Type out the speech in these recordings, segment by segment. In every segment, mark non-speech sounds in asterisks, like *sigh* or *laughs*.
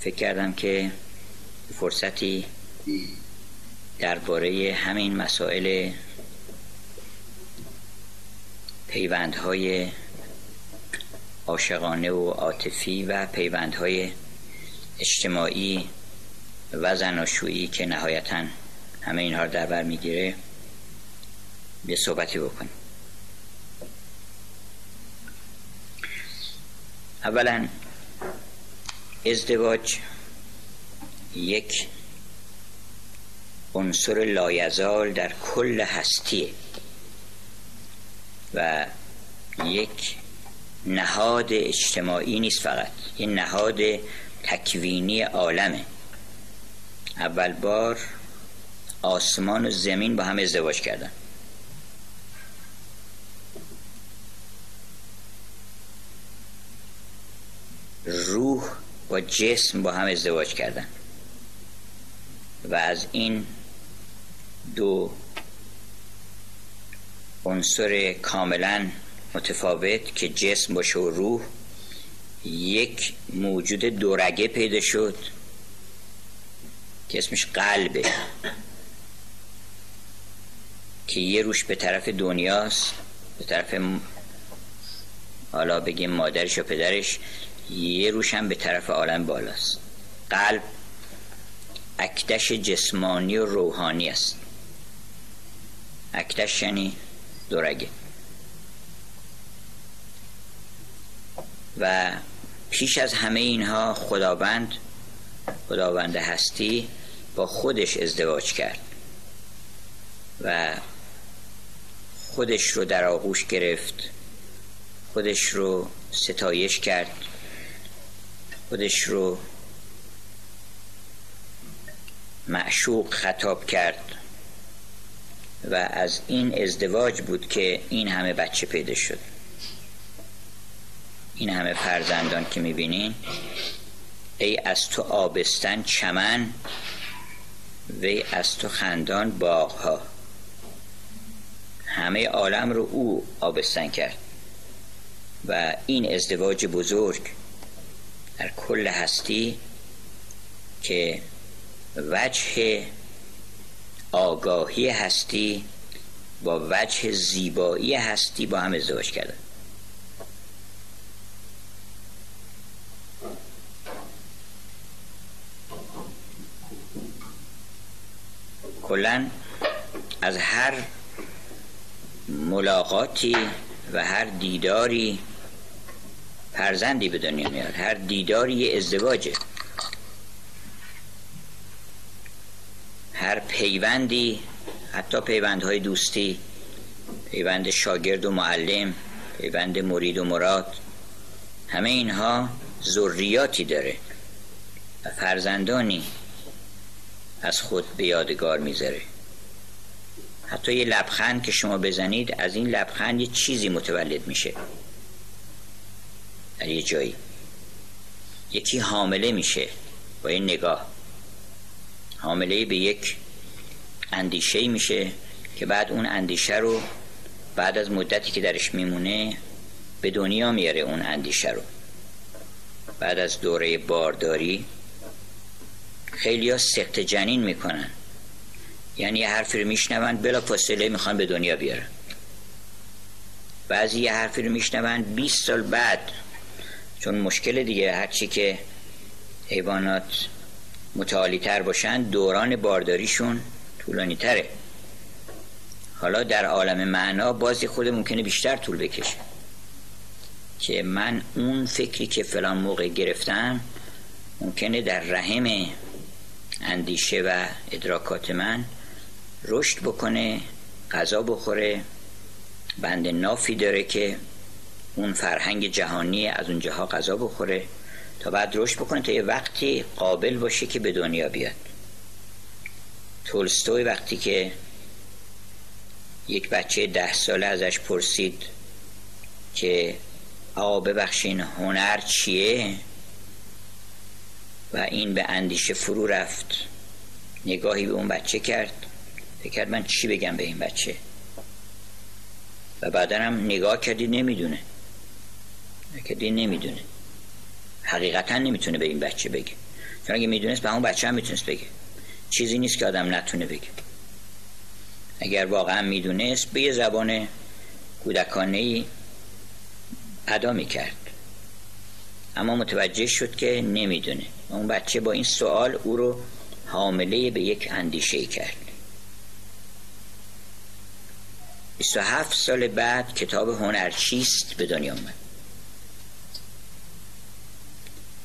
فکر کردم که فرصتی درباره همین مسائل پیوندهای عاشقانه و عاطفی و پیوندهای اجتماعی و زناشویی که نهایتا همه اینها رو در بر می‌گیره به صحبتی بکنیم. اولا ازدواج یک عنصر لایزال در کل هستیه و یک نهاد اجتماعی نیست فقط یه نهاد تکوینی عالمه. اول بار آسمان و زمین با هم ازدواج کردن. روح و جسم با هم ازدواج کردن. و از این دو عنصر کاملا متفاوت که جسم باشه و روح یک موجود دورگه پیدا شد که اسمش قلبه. که یه روش به طرف دنیاست به طرف حالا بگیم مادرش و پدرش یه روش هم به طرف عالم بالاست. قلب اکتش جسمانی و روحانی است. اکتش یعنی دورگه. و پیش از همه اینها خداوند خداوند هستی با خودش ازدواج کرد و خودش رو در آغوش گرفت خودش رو ستایش کرد. خودش رو معشوق خطاب کرد و از این ازدواج بود که این همه بچه پیدا شد. این همه فرزندان که می‌بینین ای از تو آبستن چمن وی از تو خندان باغها. همه عالم رو او آبستن کرد و این ازدواج بزرگ در کل هستی که وجه آگاهی هستی با وجه زیبایی هستی با هم ازدواج کردن. کلا از هر ملاقاتی و هر دیداری فرزندی به دنیا میاد. هر دیداری یه ازدواجه. هر پیوندی حتی پیوندهای دوستی پیوند شاگرد و معلم پیوند مرید و مراد همه اینها ذریاتی داره و فرزندانی از خود به یادگار می‌ذاره. حتی یه لبخند که شما بزنید از این لبخند یه چیزی متولد میشه. در یه جایی. یکی حامله میشه با این نگاه. حامله به یک اندیشه میشه که بعد اون اندیشه رو بعد از مدتی که درش میمونه به دنیا میاره اون اندیشه رو. بعد از دوره بارداری خیلی ها سخت جنین می‌کنن. یعنی یه حرفی رو میشنون بلا فاصله می‌خوان به دنیا بیارن. بعضی یه حرفی رو میشنون 20 سال بعد چون مشکل دیگه هرچی که حیوانات متعالی تر باشن دوران بارداریشون طولانی تره. حالا در عالم معنا بازی خود ممکنه بیشتر طول بکشه. که من اون فکری که فلان موقع گرفتم ممکنه در رحم اندیشه و ادراکات من رشد بکنه غذا بخوره بند نافی داره که اون فرهنگ جهانی از اونجاها غذا بخوره تا بعد رشد بکنه تا یه وقتی قابل باشه که به دنیا بیاد. تولستوی وقتی که یک بچه ده ساله ازش پرسید که آقا ببخشین هنر چیه؟ و این به اندیشه فرو رفت. نگاهی به اون بچه کرد. فکر کرد من چی بگم به این بچه؟ و بعدا هم نگاه کردی نمی‌دونه. کردی نمی‌دونه. حقیقتا نمی‌تونه به این بچه بگه. چون اگه می‌دونست به اون بچه هم می‌تونست بگه. چیزی نیست که آدم نتونه بگه. اگر واقعا می‌دونست به یه زبان کودکانه ای ادا می‌کرد. اما متوجه شد که نمی‌دونه. اون بچه با این سوال او رو حامله به یک اندیشه کرد. 27 سال بعد کتاب هنر چیست به دنیا آمد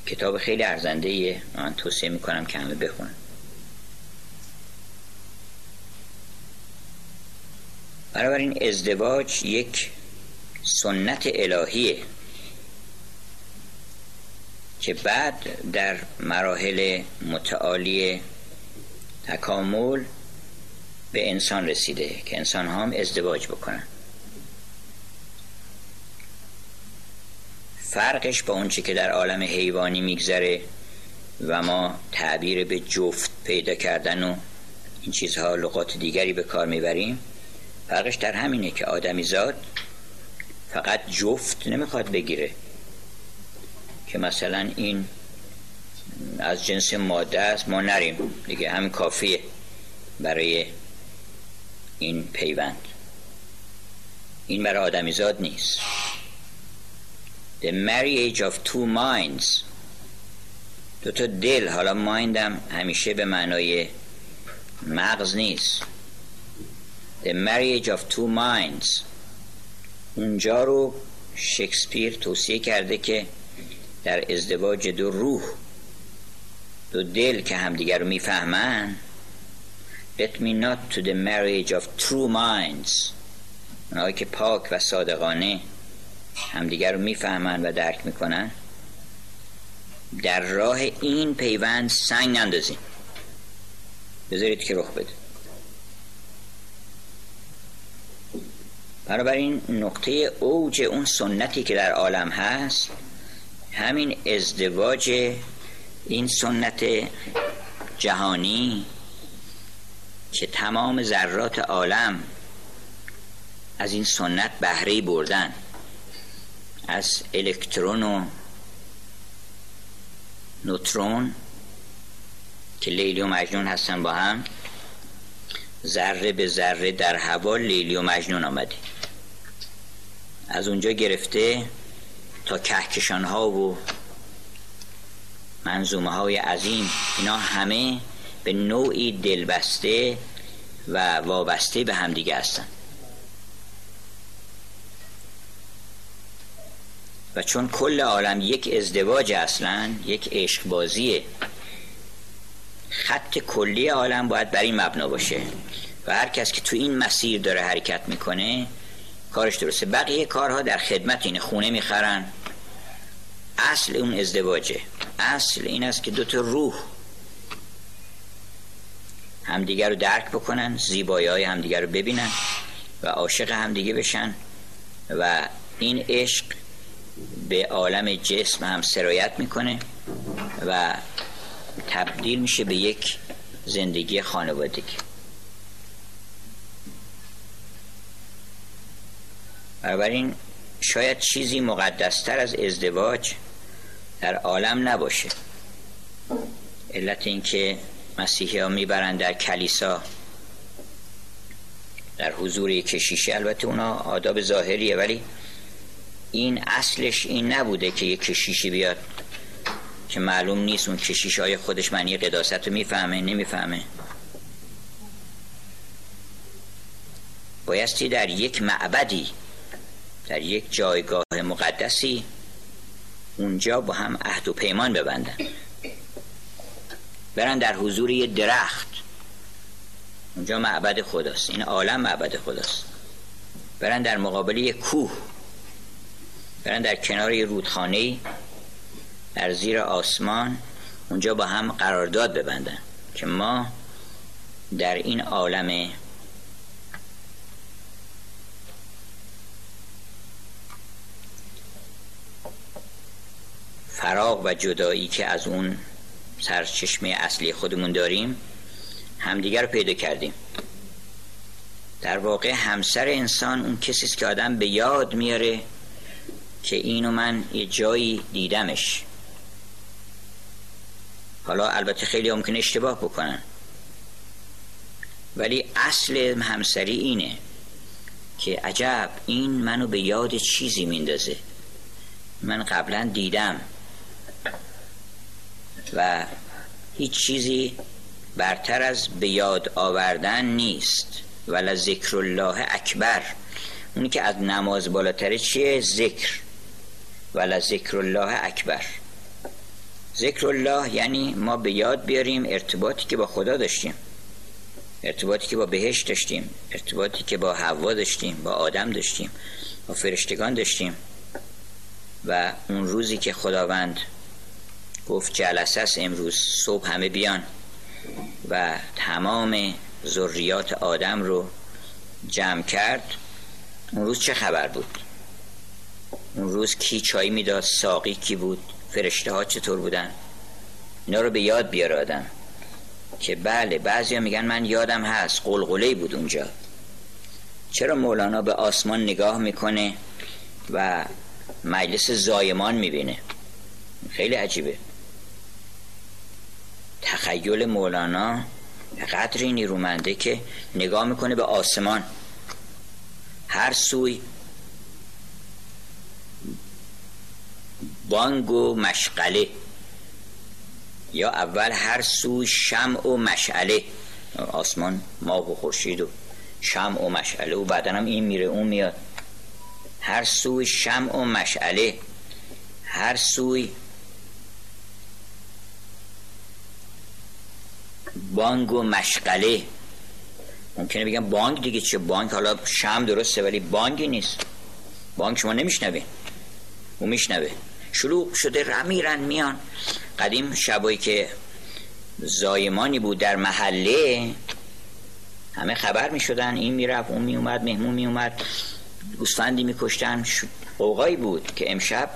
کتاب خیلی ارزنده ایه من توصیه می‌کنم که همه بخونن. این ازدواج یک سنت الهیه که بعد در مراحل متعالی تکامل به انسان رسیده که انسان هم ازدواج بکنن. فرقش با اونچه که در عالم حیوانی میگذره و ما تعبیر به جفت پیدا کردن و این چیزها لغات دیگری به کار می‌بریم فرقش در همینه که آدمی زاد فقط جفت نمی‌خواد بگیره. که مثلا این از جنس ماده است ما نریم. دیگه همین کافیه برای این پیوند. این برای آدمی زاد نیست. The marriage of two minds. دو تا دل حالا مایندم همیشه به معنای مغز نیست. The marriage of two minds. اونجا رو شکسپیر توصیه کرده که در ازدواج دو روح دو دل که همدیگر رو می‌فهمن Let me not to the marriage of true minds. اونهایی که پاک و صادقانه همدیگر رو می‌فهمن و درک می‌کنن. در راه این پیوند سنگ نندازین بذارید که رخ بده. بنابراین نقطه اوج اون سنتی که در عالم هست همین ازدواج این سنت جهانی که تمام ذرات عالم از این سنت بهره بردن. از الکترون و نوترون که لیلی و مجنون هستن با هم ذره به ذره در هوا لیلی و مجنون آمده. از اونجا گرفته تا کهکشان ها و منظومه های عظیم. اینا همه به نوعی دلبسته و وابسته به همدیگه هستن. و چون کل عالم یک ازدواج اصلا یک عشق بازیه خط کلی عالم باید بر این مبنا باشه. و هر کس که تو این مسیر داره حرکت می‌کنه کارش درسته. بقیه کارها در خدمت اینه. خونه می‌خرن. اصل اون ازدواجه. اصل این است که دوتا روح همدیگر رو درک بکنن زیبایی های همدیگر رو ببینن و عاشق همدیگه بشن. و این عشق به عالم جسم هم سرایت می‌کنه و تبدیل میشه به یک زندگی خانوادگی. بنابراین شاید چیزی مقدستر از ازدواج در عالم نباشه. علت اینکه مسیحی ها می‌برند در کلیسا در حضور کشیشه البته اونا آداب ظاهریه ولی این اصلش این نبوده که یک کشیشی بیاد. که معلوم نیست اون کشیش های خودش معنی قداست رو می‌فهمه نمی‌فهمه. بایستی در یک معبدی در یک جایگاه مقدسی اونجا با هم عهد و پیمان ببندن. برن در حضور یه درخت. اونجا معبد خداست. این عالم معبد خداست. برن در مقابل یه کوه. برن در کنار یه رودخانه در زیر آسمان اونجا با هم قرارداد ببندن که ما در این عالم فراغ و جدایی که از اون سرچشمه اصلی خودمون داریم همدیگر رو پیدا کردیم. در واقع همسر انسان اون کسی است که آدم به یاد میاره که اینو من یه جایی دیدمش. حالا البته خیلی ممکن اشتباه بکنن. ولی اصل همسری اینه که عجب این منو به یاد چیزی میندازه. من قبلا دیدم و هیچ چیزی برتر از به یاد آوردن نیست. ولی ذکر الله اکبر. اونی که از نماز بالاتره چیه؟ ذکر. ولی ذکر الله اکبر. ذکر الله یعنی ما به یاد بیاریم ارتباطی که با خدا داشتیم. ارتباطی که با بهش داشتیم. ارتباطی که با هوا داشتیم با آدم داشتیم با فرشتگان داشتیم. و اون روزی که خداوند گفت جلسه است امروز صبح همه بیان و تمام ذریات آدم رو جمع کرد اون روز چه خبر بود؟ اون روز کی چای می‌داد ساقی کی بود فرشته ها چطور بودن؟ اینا رو به یاد بیار آدم. که بله بعضی میگن من یادم هست قلقله بود اونجا. چرا مولانا به آسمان نگاه می‌کنه و مجلس زایمان می‌بینه؟ خیلی عجیبه. تخیل مولانا قدری نیرومنده که نگاه می‌کنه به آسمان. هر سوی بانگ و مشغله. یا اول هر سوی شمع و مشعله. آسمان ماه و خورشید و شمع و مشعله. و بعدا هم این میره اون میاد. هر سوی شمع و مشعله. هر سوی بانگ و مشغله. ممکنه بگم بانگ دیگه چه بانگ حالا شم درسته ولی بانگی نیست. بانگ شما نمیشنوه او میشنوه. شروع شده رمیرن میان. قدیم شبایی که زایمانی بود در محله همه خبر می شدن این می‌رفت اون می اومد مهمون می اومد گوسفندی می کشتن اوقایی بود که امشب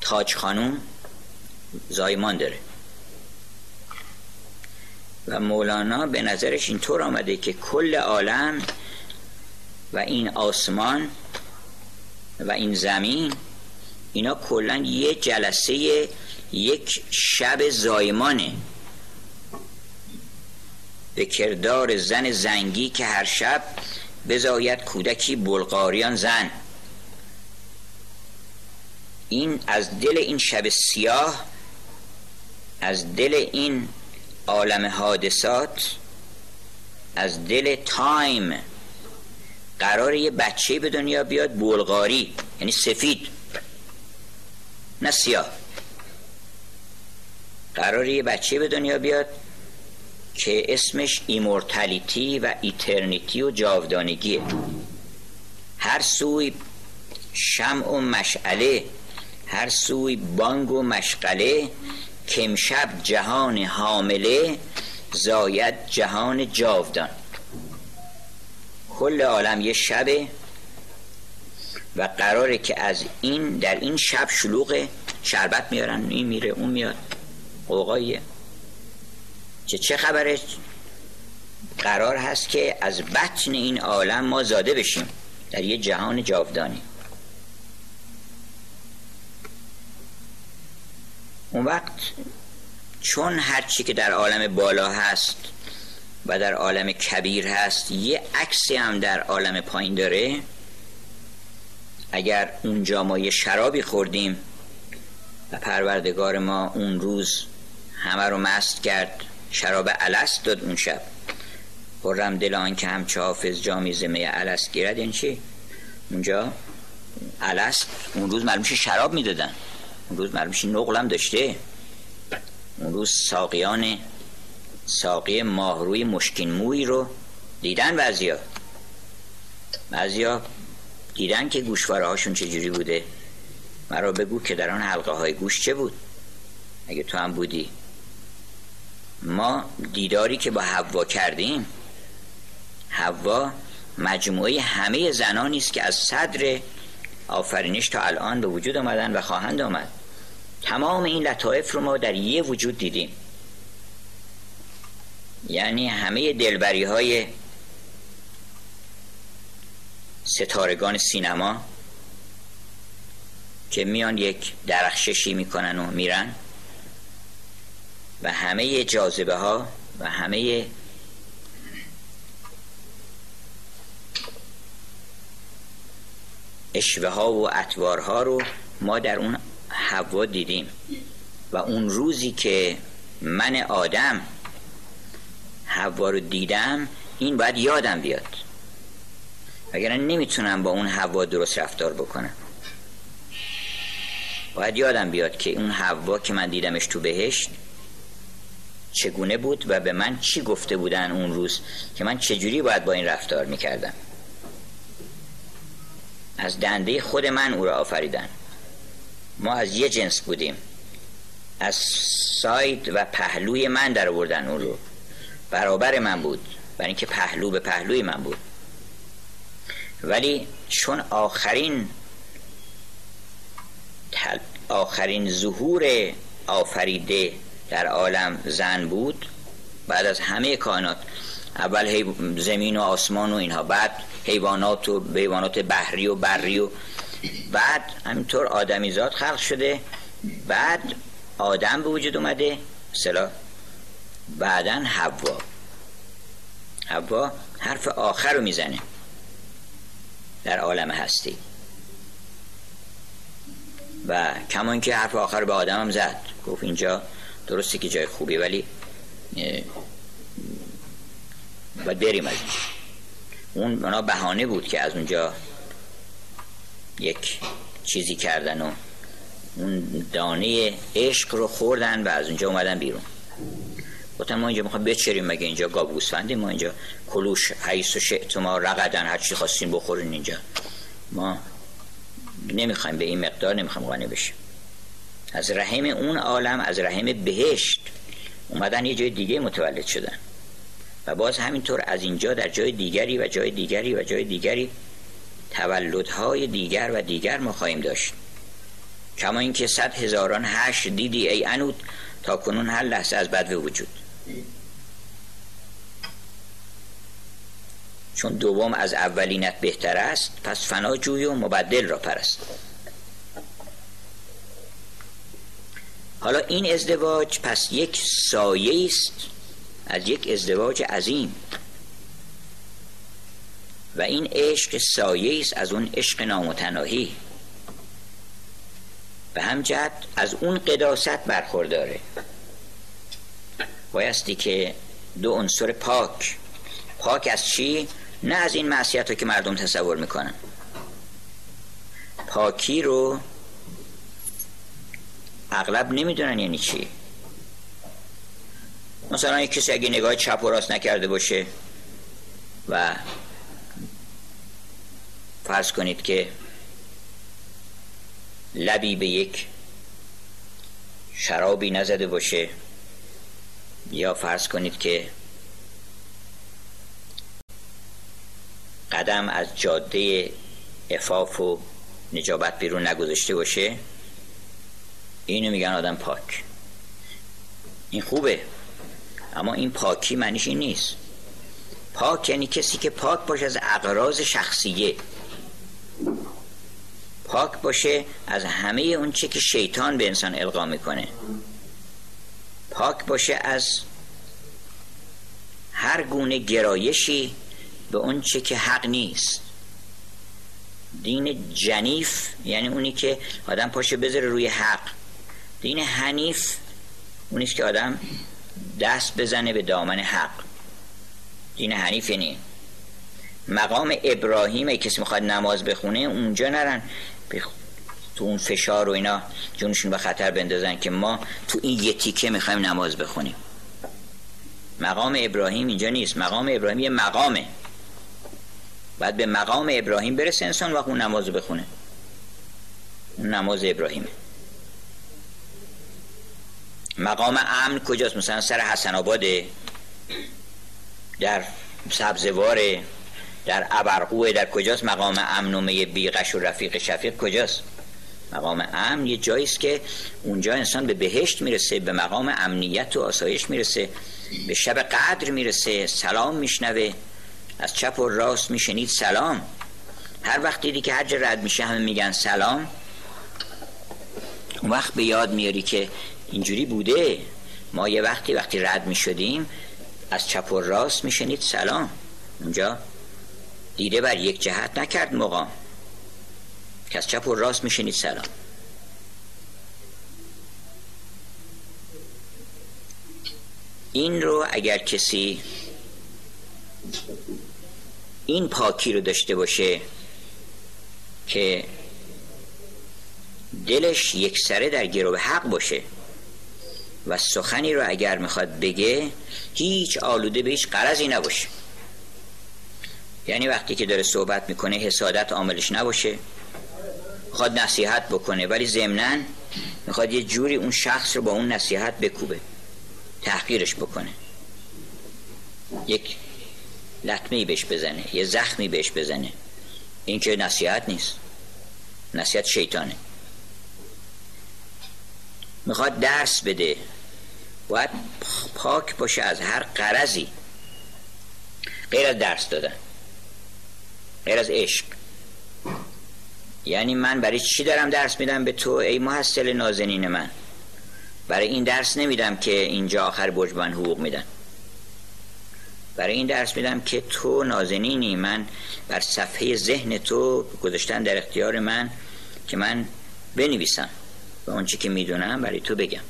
تاج خانوم زایمان داره. و مولانا به نظرش اینطور آمده که کل عالم و این آسمان و این زمین اینا کلا یه جلسه یک شب زایمانه. به کردار زن زنگی که هر شب بزاید کودکی بلغاریان زن. این از دل این شب سیاه از دل این عالم حادثات از دل time. قرار یه بچه به دنیا بیاد بلغاری یعنی سفید. نه سیاه. قرار یه بچه به دنیا بیاد که اسمش immortality و eternity و جاودانگیه. هر سوی شمع و مشعله هر سوی بانگ و مشغله که امشب جهان حامله زاید جهان جاودان. کل عالم یه شبه و قراره که از این در این شب شلوغ شربت میارن این میره اون میاد. قوقاییه چه چه خبره؟ قرار هست که از بطن این عالم ما زاده بشیم در یه جهان جاودانی. اون وقت چون هرچی که در عالم بالا هست و در عالم کبیر هست یه عکسی هم در عالم پایین داره اگر اونجا ما یه شرابی خوردیم و پروردگار ما اون روز همه رو مست کرد شراب الست داد اون شب. خورم دل آن که همچه حافظ جامی زمه الست گیرد این چی؟ اونجا الست اون روز معلومش شراب می‌دادن. اون روز معلومش نقلم داشته. اون روز ساقیان ساقی ماهروی مشکین موی رو دیدن بعضیا. بعضیا دیدن که گوشواره هاشون چجوری بوده؟ مرا بگو که در آن حلقه های گوش چه بود؟ اگه تو هم بودی. ما دیداری که با حوا کردیم. حوا مجموعه همه زنانی است که از صدر آفرینش تا الان به وجود آمدن و خواهند آمد. تمام این لطایف رو ما در یه وجود دیدیم. یعنی همه دلبری های ستارگان سینما که میان یک درخششی می‌کنن و میرن و همه جاذبه ها و همه اشوه ها و ها رو ما در اون حوا دیدیم و اون روزی که من آدم حوا رو دیدم این باید یادم بیاد. وگرنه نمی‌تونم با اون حوا درست رفتار بکنم. باید یادم بیاد که اون حوا که من دیدمش تو بهشت چگونه بود و به من چی گفته بودن اون روز که من چجوری باید با این رفتار می‌کردم. از دنده خود من او را آفریدن. ما از یه جنس بودیم. از ساید و پهلوی من در آوردن اون رو. برابر من بود. برای اینکه پهلو به پهلوی من بود. ولی چون آخرین آخرین ظهور آفریده در عالم زن بود بعد از همه کائنات اول زمین و آسمان و اینها بعد حیوانات و حیوانات بحری و بری و بعد همینطور آدمیزاد خلق شده بعد آدم به وجود اومده سلا بعدا حوا. حوا حرف آخر رو می‌زنه. در عالم هستی. و کمان که حرف آخر به آدم هم زد. گفت اینجا درسته که جای خوبی ولی باید بریم از اون اونا بهانه بود که از اونجا یک چیزی کردن و اون دانه عشق رو خوردن و از اونجا اومدن بیرون. گفتم ما اینجا می‌خوام بچریم مگه اینجا گابوسفندیم ما اینجا کلوش حیث و شعت ما رقدن هر چی خواستیم بخورین اینجا. ما نمی‌خوایم به این مقدار نمی‌خوایم قانع بشیم. از رحم اون عالم از رحم بهشت اومدن یه جای دیگه متولد شدن. و باز همینطور از اینجا در جای دیگری و جای دیگری و جای دیگری تولدهای دیگر و دیگر ما خواهیم داشت. کما اینکه صد هزاران هشت دیدی ای انود تا کنون هر لحظه از بد وجود. چون دوم از اولینت بهتر است پس فنا جوی و مبدل را پرست. حالا این ازدواج پس یک سایه است از یک ازدواج عظیم. و این عشق سایه است از اون عشق نامتناهی. به هم جهت از اون قداست برخورداره. بایستی که دو عنصر پاک. پاک از چی؟ نه از این معصیت رو که مردم تصور می‌کنن. پاکی رو اغلب نمی‌دونن یعنی چی. مثلا یک کسی اگه نگاه چپ و راست نکرده باشه و فرض کنید که لبی به یک شرابی نزده باشه یا فرض کنید که قدم از جاده افاف و نجابت بیرون نگذاشته باشه اینو میگن آدم پاک. این خوبه اما این پاکی معنیش این نیست. پاک یعنی کسی که پاک باشه از اقراض شخصیه. پاک باشه از همه اون چه که شیطان به انسان القا می‌کنه. پاک باشه از هر گونه گرایشی به اون چه که حق نیست. دین جنیف یعنی اونی که آدم پاشه بذاره روی حق. دین حنیف اونیست که آدم دست بزنه به دامن حق. دین حنیف یعنی مقام ابراهیم کسی می‌خواد نماز بخونه اونجا نرن. تو اون فشار و اینا جونشون به خطر بندازن که ما تو این یه تیکه می‌خوایم نماز بخونیم. مقام ابراهیم اینجا نیست. مقام ابراهیم یه مقامه. بعد به مقام ابراهیم برسه انسان وقت اون نماز بخونه. اون نماز ابراهیمه. مقام امن کجاست؟ مثلا سر حسن آباده در سبزواره در ابرقوه در کجاست؟ مقام امن و می بیغش و رفیق شفیق کجاست؟ مقام امن. یه جاییست که اونجا انسان به بهشت می‌رسه به مقام امنیت و آسایش می‌رسه به شب قدر می‌رسه سلام میشنوه از چپ و راست میشنید سلام. هر وقت دیدی که هر رد میشه همه میگن سلام. اون وقت به یاد میاری که اینجوری بوده. ما یه وقتی وقتی رد می شدیم از چپ و راست می شنید سلام. اونجا دیده بر یک جهت نکرد مقام. که از چپ و راست می شنید سلام. این رو اگر کسی این پاکی رو داشته باشه که دلش یک سره در گروه حق باشه و سخنی رو اگر می‌خواد بگه هیچ آلوده به هیچ قرضی نباشه. یعنی وقتی که داره صحبت می‌کنه حسادت عاملش نباشه. می‌خواد نصیحت بکنه ولی ضمنا می‌خواد یه جوری اون شخص رو با اون نصیحت بکوبه تحقیرش بکنه. یک لطمه بهش بزنه یه زخمی بهش بزنه. این که نصیحت نیست نصیحت شیطانه. می‌خواد درس بده باید پاک باشه از هر قرضی. غیر از درس دادن غیر از عشق. یعنی من برای چی دارم درس میدم به تو ای محصل نازنین من؟ برای این درس نمیدم که اینجا آخر برج من حقوق میدن. برای این درس میدم که تو نازنینی من بر صفحه ذهن تو گذاشتن در اختیار من که من بنویسم و اونچه که می‌دونم برای تو بگم.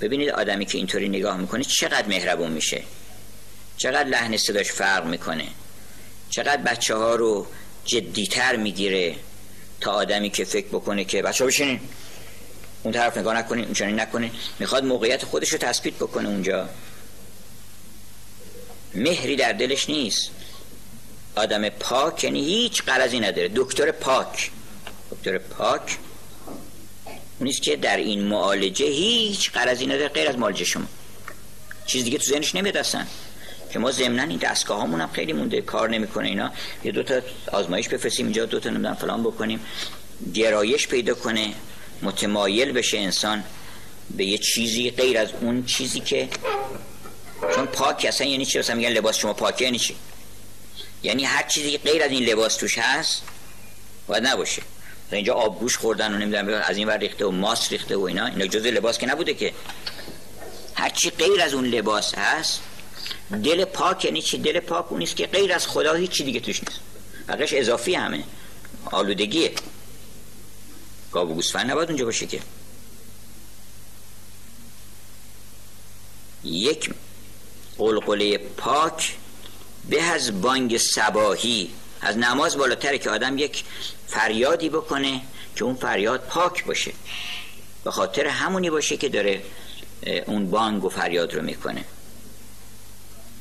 ببینید آدمی که اینطوری نگاه می‌کنه چقدر مهربون میشه. چقدر لحن صداش فرق می‌کنه. چقدر بچه ها رو جدیتر می‌گیره. تا آدمی که فکر بکنه که بچه بشینین. اون طرف نگاه نکنین اون چنین نکنین. می‌خواد موقعیت خودش رو تثبیت بکنه اونجا. مهری در دلش نیست. آدم پاک یعنی هیچ قرضی نداره. دکتر پاک. دکتر پاک اونیست که در این معالجه هیچ قرضی نداره غیر از معالجه شما. چیز دیگه تو ذهنش نمیاد که ما ضمنا این دستگاه هامون هم خیلی مونده کار نمی‌کنه اینا. یه دو تا آزمایش بفرستیم اینجا دو تا نمی‌دونم فلان بکنیم. گرایش پیدا کنه متمایل بشه انسان به یه چیزی غیر از اون چیزی که چون پاک اصلا یعنی چی؟ اصلا میگن لباس شما پاکه یعنی چی؟ یعنی هر چیزی غیر از این لباس توش هست باید نباشه. اینجا آبگوش خوردن و نمی‌دونم از این ور ریخته و ماس ریخته و اینا اینا جزء لباس که نبوده که. هرچی غیر از اون لباس هست دل پاک یعنی چی؟ دل پاک اونیست که غیر از خدا هیچی دیگه توش نیست. بقیش اضافی همه. آلودگیه. گاو و گوسفند نباید اونجا باشه که. یک قلقله پاک به از بانگ سباهی از نماز بالاتره که آدم یک فریادی بکنه که اون فریاد پاک باشه. به خاطر همونی باشه که داره اون بانگ و فریاد رو می‌کنه.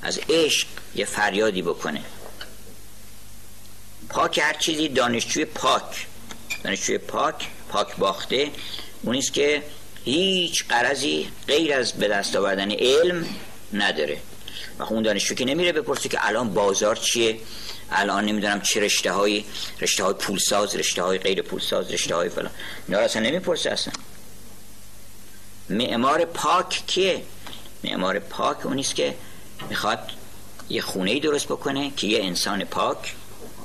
از عشق یه فریادی بکنه. پاک هر چیزی دانشجوی پاک. دانشجوی پاک پاک باخته. اونیست که هیچ قرضی غیر از به دست آوردن علم نداره. و اون دانشجو که نمیره بپرسه که الان بازار چیه؟ الان نمی‌دونم چه رشته های رشته های پولساز رشته های غیر پولساز رشته های فلان. اینا اصلا نمی‌پرسه اصلا. معمار پاک کیه؟ معمار پاک اونیست که می‌خواد یه خونه درست بکنه که یه انسان پاک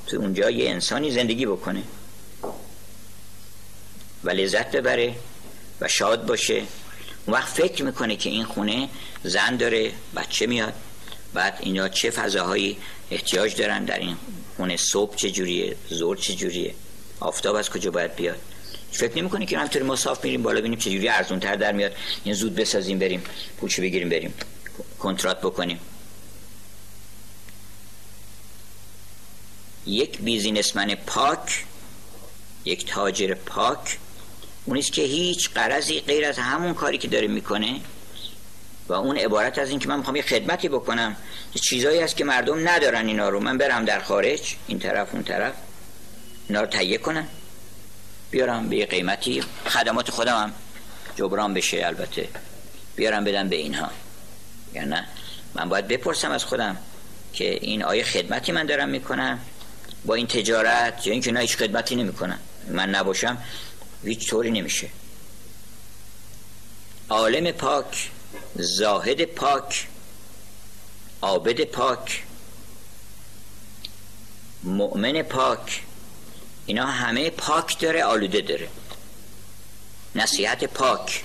تو اونجا یه انسانی زندگی بکنه. و لذت ببره و شاد باشه. اون وقت فکر می‌کنه که این خونه زن داره بچه میاد. بعد اینا چه فضاهایی احتیاج دارن در این خونه صبح چجوریه زور چجوریه آفتاب از کجا باید بیاد؟ فکر نمی که همطوری ما صاف میریم بالا بینیم چجوری ارزون تر در میاد. این زود بسازیم بریم پولشو بگیریم بریم. کنترات بکنیم. یک بیزینسمن پاک یک تاجر پاک. اونیست که هیچ قرضی غیر از همون کاری که داره می‌کنه. و اون عبارت از این که من می‌خوام یه خدمتی بکنم چیزایی هست که مردم ندارن اینا رو. من برم در خارج این طرف اون طرف اینا رو تهیه کنم. بیارم به قیمتی. خدمات خودم هم جبران بشه البته. بیارم بدم به اینها. یا نه. من باید بپرسم از خودم که این آیه خدمتی من دارم می‌کنم؟ با این تجارت؟ یا اینکه نه هیچ خدمتی نمی‌کنم. من نباشم هیچ طوری نمیشه. عالم پاک زاهد پاک عابد پاک مؤمن پاک اینا همه پاک داره آلوده داره. نصیحت پاک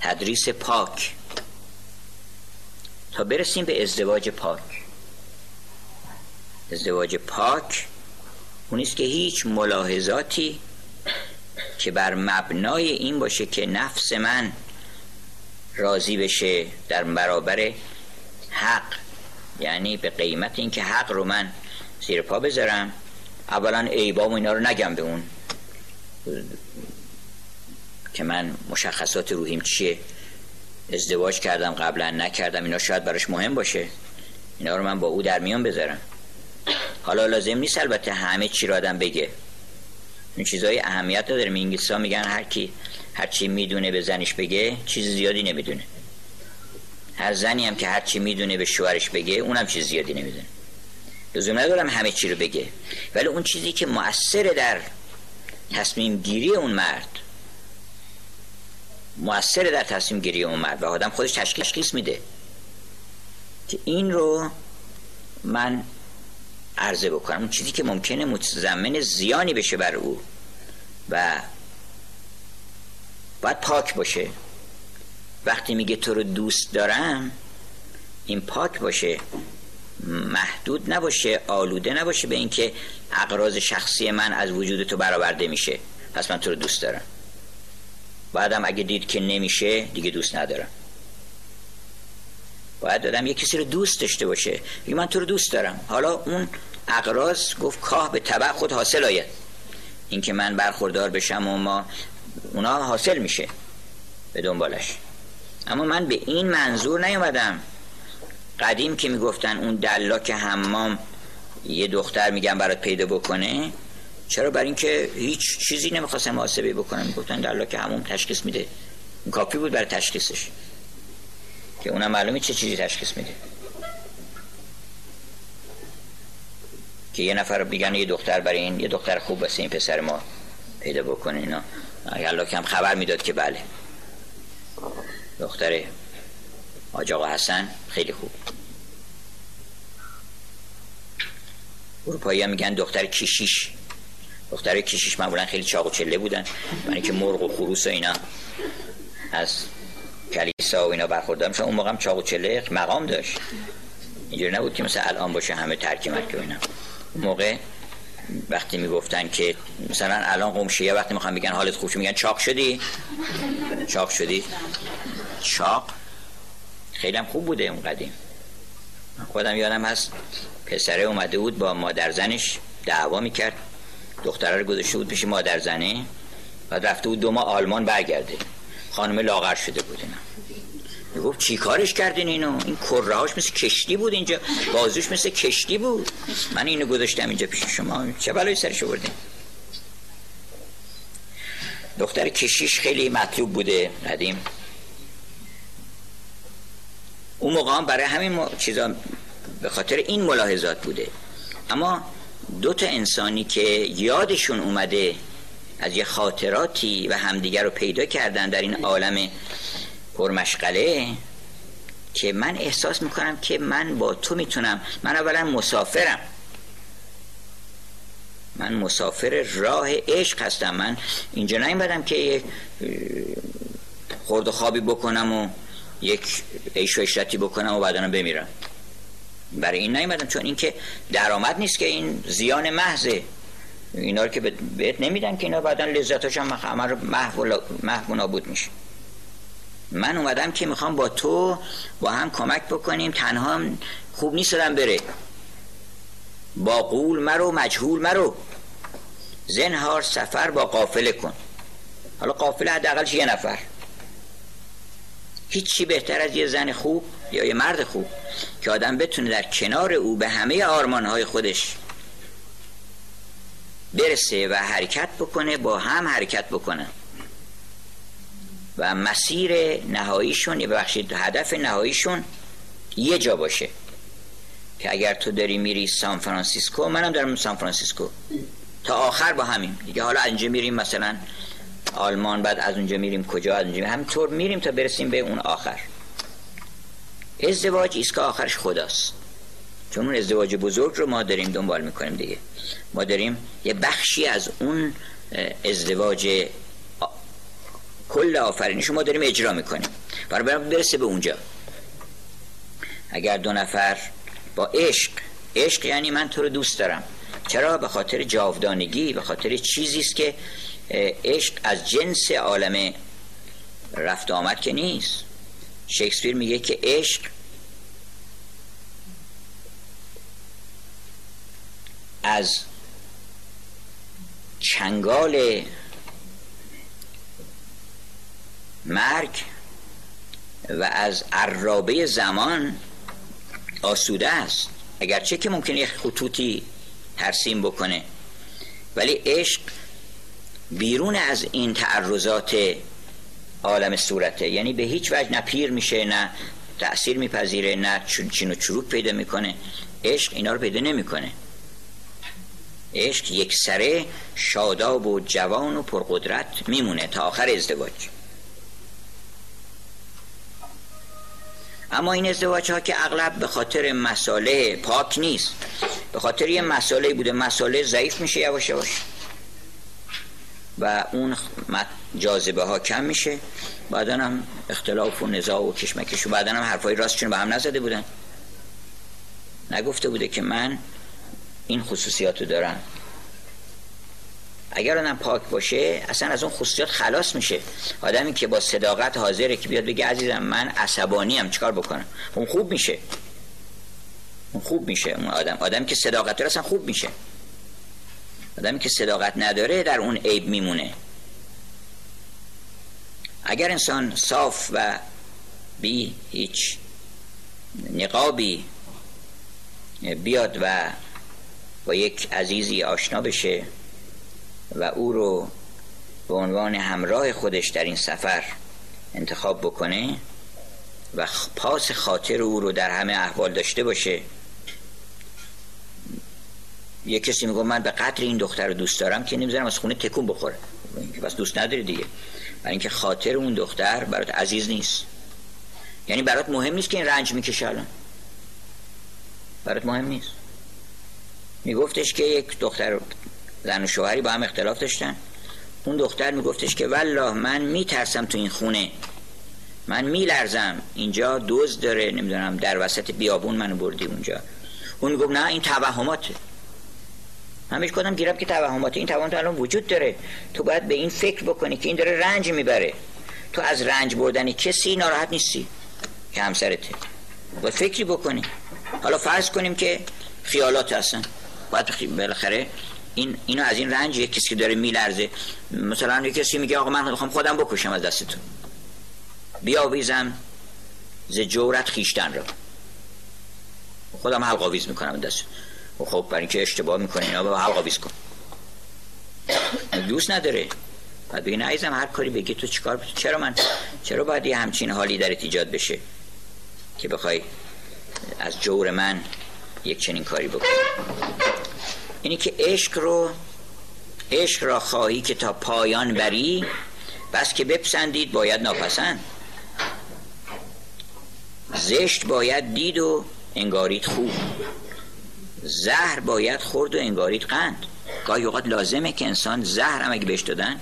تدریس پاک. تا برسیم به ازدواج پاک. ازدواج پاک اونیست که هیچ ملاحظاتی که بر مبنای این باشه که نفس من راضی بشه در برابر حق یعنی به قیمت اینکه حق رو من زیر پا بذارم اولا عیبام اینا رو نگم به اون. که من مشخصات روحیم چیه؟ ازدواج کردم قبلا نکردم. اینا شاید براش مهم باشه. اینا رو من با او در میان بذارم. حالا لازم نیست البته همه چی را آدم بگه. این چیزای اهمیت داره انگلیسی ها میگن هر کی هر چی می‌دونه به زنش بگه چیز زیادی نمی‌دونه. هر زنی هم که هر چی می‌دونه به شوهرش بگه اونم چیز زیادی نمی‌دونه. لزوم ندارم همه چی رو بگه. ولی اون چیزی که مؤثر در تصمیم گیری اون مرد مؤثر در تصمیم گیری اون مرد و آدم خودش تشخیص میده. که این رو من عرضه بکنم. اون چیزی که ممکنه متضمن زیانی بشه بر او و باید پاک باشه. وقتی میگه تو رو دوست دارم این پاک باشه. محدود نباشه آلوده نباشه به اینکه اقراض شخصی من از وجود تو برآورده میشه. پس من تو رو دوست دارم. بعدم اگه دید که نمیشه دیگه دوست ندارم. باید دادم یه کسی رو دوست داشته باشه. بگه من تو رو دوست دارم. حالا اون اقراض گفت کاه به طبع خود حاصل آید. اینکه من برخوردار بشم و ما اونا حاصل میشه به دنبالش. اما من به این منظور نیومدم. قدیم که می‌گفتن اون دلاک حمام یه دختر میگن برات پیدا بکنه چرا بر اینکه هیچ چیزی نمی‌خواستم محاسبه بکنم؟ می‌گفتن دلاک حمام تشخیص میده. کافی بود برای تشخیصش. که اونم معلومه چه چیزی تشخیص میده. که یه نفر میگن یه دختر برای این یه دختر خوب بسه این پسر ما پیدا بکنه اینا. الله کم خبر می‌داد که بله. دختر آجاقا حسن خیلی خوب. اروپایی هم میگن دختر کشیش. دختر کشیش معمولا خیلی چاق و چله بودن. برای که مرغ و خروس و اینا از کلیسا و اینا برخوردار میشن اون موقع هم چاق و چله مقام داشت. اینجوری نبود که مثل الان باشه همه ترک مکه و اینا. موقع وقتی می‌گفتن که مثلا الان قوم شیعه وقتی می‌خوان بگن حالت خوب میگن چاق شدی؟ چاق شدی؟ چاق خیلی هم خوب بوده اون قدیم. خودم یادم هست پسره اومده بود با مادر زنش دعوا می‌کرد. دختره رو گذاشته بود پیش مادر زنه. و رفته بود دو ماه آلمان برگرده. خانم لاغر شده بود اینا. گفت چی کارش کردین اینو؟ این کرهاش مثل کشتی بود اینجا. بازوش مثل کشتی بود. من اینو گذاشتم اینجا پیش شما. چه بلایی سرش بردین دختر کشیش خیلی مطلوب بوده قدیم اون موقع هم برای همین چیزا به خاطر این ملاحظات بوده. اما دو تا انسانی که یادشون اومده از یه خاطراتی و همدیگر رو پیدا کردن در این عالم پرمشغله که من احساس می‌کنم که من با تو می‌تونم من اولا مسافرم. من مسافر راه عشق هستم. من اینجا نیومدم که خورد و خوابی بکنم و یک عیش و اشرتی بکنم و بعدا بمیرم. برای این نیومدم چون اینکه درآمد نیست که این زیان محضه اینا رو که بهت نمیدن که اینا بعدا لذتاش هم محو و نابود میشه. من اومدم که می‌خوام با تو با هم کمک بکنیم تنها خوب نیست بره. با قول مرو مجهول مرو. زنهار سفر با قافله کن. حالا قافله حداقلش یه نفر. هیچی بهتر از یه زن خوب یا یه مرد خوب که آدم بتونه در کنار او به همه آرمانهای خودش برسه و حرکت بکنه با هم حرکت بکنه. و مسیر نهاییشون ببخشید هدف نهاییشون یه جا باشه که اگر تو داری میری سان فرانسیسکو منم دارم سان فرانسیسکو. تا آخر با همین. دیگه حالا اینجا میریم مثلا آلمان بعد از اونجا میریم کجا؟ از اونجا همینطور میریم تا برسیم به اون آخر. ازدواج ایستگاه آخرش خداست. چون اون ازدواج بزرگ رو ما داریم دنبال می‌کنیم دیگه. ما داریم یه بخشی از اون ازدواج کل آفرینش ما داریم اجرا می‌کنیم. برای برسه به اونجا. اگر دو نفر با عشق عشق یعنی من تو رو دوست دارم. چرا؟ به خاطر جاودانگی به خاطر چیزی است که عشق از جنس عالم رفت آمد که نیست. شکسپیر میگه که عشق از چنگال مرگ و از عرابه زمان آسوده است. اگرچه که ممکنه یک خطوطی ترسیم بکنه. ولی عشق بیرون از این تعرضات عالم صورته. یعنی به هیچ وجه نه پیر میشه نه تأثیر میپذیره نه چین و چروک پیدا می‌کنه. عشق اینا رو پیدا نمی‌کنه. عشق یک سره شاداب و جوان و پرقدرت میمونه تا آخر ازدواج. اما این ازدواج ها که اغلب به خاطر مساله پاک نیست. به خاطر یه مساله بوده. مساله ضعیف میشه یواش یواش. و اون جاذبه ها کم میشه. بعدا هم اختلاف و نزاع و کشمکش و بعدا هم حرفای راستشون به هم نزده بودن. نگفته بوده که من این خصوصیاتو دارم. اگر اونم پاک باشه اصلا از اون خصوصیات خلاص میشه. آدمی که با صداقت حاضره که بیاد بگه عزیزم من عصبانی هم چیکار بکنم؟ اون خوب میشه. اون خوب میشه اون آدم. آدمی که صداقت داره اصلا خوب میشه. آدمی که صداقت نداره در اون عیب میمونه. اگر انسان صاف و بی هیچ نقابی بیاد و با یک عزیزی آشنا بشه و او رو به عنوان همراه خودش در این سفر انتخاب بکنه و پاس خاطر او رو در همه احوال داشته باشه یه کسی میگه من به قدر این دختر رو دوست دارم که نمی‌ذارم از خونه تکون بخوره. اینکه بس دوست نداری دیگه. برای اینکه خاطر اون دختر برات عزیز نیست. یعنی برات مهم نیست که این رنج می‌کشه الان. برات مهم نیست. میگفتش که یک دختر زن و شوهری با هم اختلاف داشتن. اون دختر میگفتش که والله من میترسم تو این خونه. من میلرزم. اینجا دوز داره. نمی‌دونم در وسط بیابون منو بردی اونجا. اون می‌گفت نه این توهماته. همیش کدام گیرم که توهمات این توهمات الان وجود داره. تو باید به این فکر بکنی که این داره رنج می‌بره. تو از رنج بردن کسی ناراحت نیستی. که همسرته. باید فکری بکنی. حالا فرض کنیم که خیالات هستن. باید بالاخره این اینو از این رنج یک کسی که داره میلرزه. مثلا یک کسی میگه آقا من می‌خوام خودم بکشم از دستتون بیاویزم ز جورت خیشتن رو. خودم حلقاویز می‌کنم دست خب برای اینکه اشتباه می‌کنه اینا به حلقاویز کن. دوست نداره. بعد بگی عزیزم هر کاری بگی تو چیکار؟ چرا من چرا باید یه همچین حالی در ایجاد بشه که بخوای از جور من یک چنین کاری بکنی؟ اینی که عشق رو عشق را خواهی که تا پایان بری بس که بپسندید باید ناپسند. زشت باید دید و انگارید خوب. زهر باید خورد و انگارید قند. گاهی اوقات لازمه که انسان زهر هم اگه بهش دادن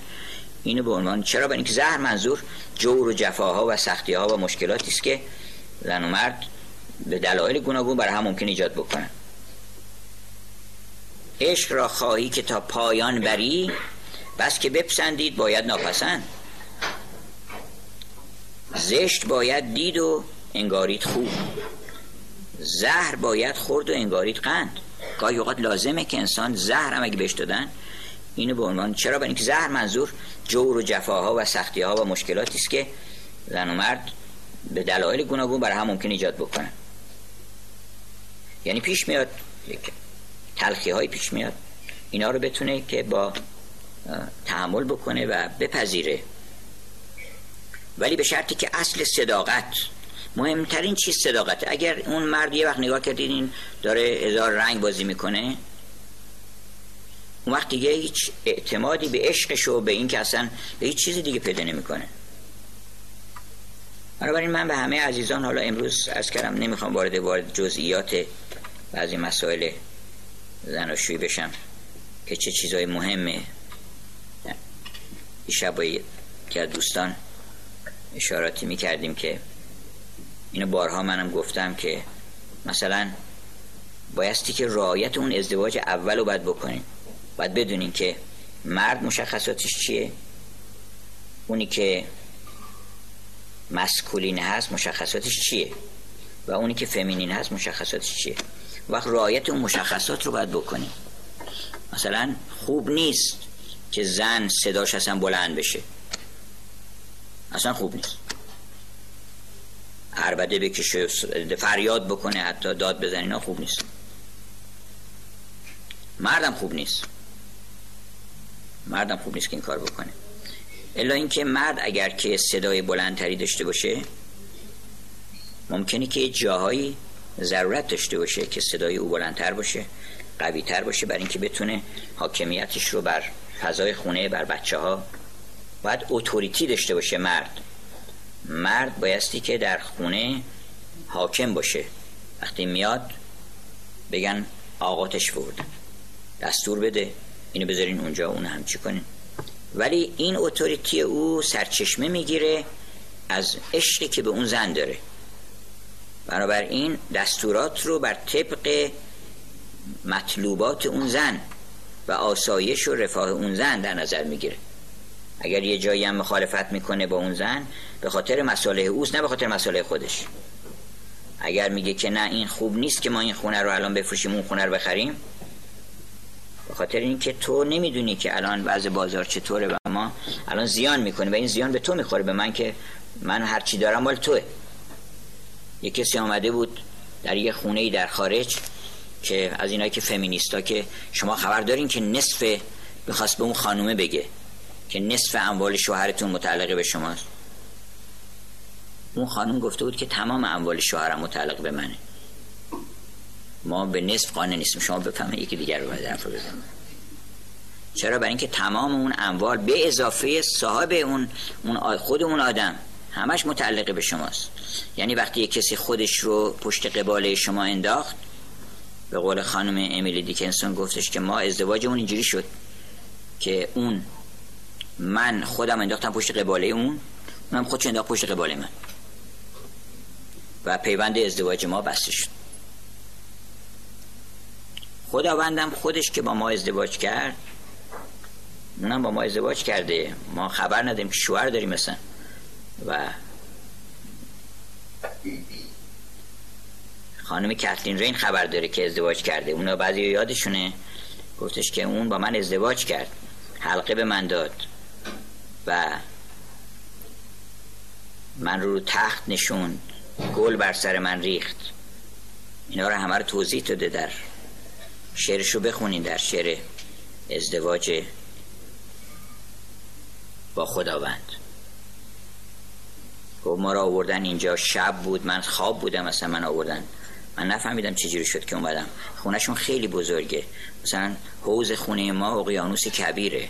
اینو به عنوان چرا؟ برای اینکه زهر منظور جور و جفاها و سختی ها و مشکلاتی است که زن و مرد به دلایل گوناگون برای هم ممکن ایجاد بکنن. عشق را خواهی که تا پایان بری بس که بپسندید باید ناپسند. زشت باید دید و انگارید خوب. زهر باید خورد و انگارید قند. گاهی اوقات لازمه که انسان زهر هم اگه بهش دادن اینو به عنوان چرا؟ برای اینکه زهر منظور جور و جفاها و سختی ها و مشکلاتی است که زن و مرد به دلایل گوناگون برای هم ممکن ایجاد بکنن. یعنی پیش میاد تلخی های پیش میاد. اینا رو بتونه که با تحمل بکنه و بپذیره. ولی به شرطی که اصل صداقت مهمترین چیز صداقت. اگر اون مرد یه وقت نگاه کردین این داره هزار رنگ بازی می‌کنه. اون وقت دیگه هیچ اعتمادی به عشقش و به این که اصلا به هیچ چیزی دیگه پیدا نمی‌کنه. بنابراین من به همه عزیزان حالا امروز از کردم نمی‌خوام وارد وارد جزئیات بعضی مسائل زناشویی بشم که چه چیزای مهمه. شب که دوستان اشاراتی می‌کردیم که اینو بارها منم گفتم که مثلا بایستی که رعایت اون ازدواج اول رو باید بکنیم باید بدونین که مرد مشخصاتش چیه. اونی که مسکولین هست مشخصاتش چیه؟ و اونی که فمینین هست مشخصاتش چیه؟ وقت رعایت اون مشخصات رو باید بکنیم مثلا خوب نیست که زن صداش اصلا بلند بشه. اصلا خوب نیست. عربده بکشه فریاد بکنه حتی داد بزنه اینا خوب نیست. مردم خوب نیست. مردم خوب نیست که این کار بکنه. الا اینکه مرد اگر که صدای بلندتری داشته باشه ممکنه که جاهایی ضرورت داشته باشه که صدای او بلندتر باشه قوی تر باشه برای اینکه بتونه حاکمیتش رو بر فضای خونه بر بچه ها باید اتوریتی داشته باشه مرد. مرد بایستی که در خونه حاکم باشه. وقتی میاد بگن آقاتش بود دستور بده. اینو بذارین اونجا اون هم چی کنین ولی این اتوریتی او سرچشمه می‌گیره از عشقی که به اون زن داره. بنابراین دستورات رو بر طبق مطلوبات اون زن و آسایش و رفاه اون زن در نظر می‌گیره. اگر یه جایی هم مخالفت می‌کنه با اون زن به خاطر مساله اوست نه به خاطر مساله خودش. اگر میگه که نه این خوب نیست که ما این خونه رو الان بفروشیم اون خونه رو بخریم. به خاطر اینکه تو نمی‌دونی که الان وضع بازار چطوره و ما الان زیان می‌کنه و این زیان به تو می‌خوره به من که من هر چی دارم مال توه. یه کسی آمده بود در یه خونه ای در خارج که از اینایی که فمینیستا که شما خبر دارین که نصف بخواست به اون خانومه بگه که نصف اموال شوهرتون متعلق به شماست. اون خانم گفته بود که تمام اموال شوهرم متعلق به منه. ما به نصف قانع نیستیم. شما بفهمه یکی دیگر رو باید رو بزنم. چرا؟ برای اینکه تمام اون اموال به اضافه صاحب اون, اون خود اون آدم همش متعلق به شماست. یعنی وقتی کسی خودش رو پشت قباله شما انداخت به قول خانم امیلی دیکنسون گفتش که ما ازدواجمون اینجوری شد که اون من خودم انداختم پشت قباله اون اونم خودش انداخت پشت قباله من. و پیوند ازدواج ما بسته شد. خداوندم خودش که با ما ازدواج کرد اونم با ما ازدواج کرده. ما خبر نداریم که شوهر داریم مثلا. و خانم کتلین رین خبر داره که ازدواج کرده. اونا بعضی یادشونه. گفتش که اون با من ازدواج کرد. حلقه به من داد. و من رو, رو تخت نشوند. گل بر سر من ریخت. اینا رو همه رو توضیح داده در شعرش رو بخونین در شعر ازدواج با خداوند. گفت ما را آوردن اینجا شب بود من خواب بودم مثلا من آوردن. من نفهمیدم چجوری شد که اومدم. خونهشون خیلی بزرگه. مثلا حوز خونه ما اقیانوس کبیره.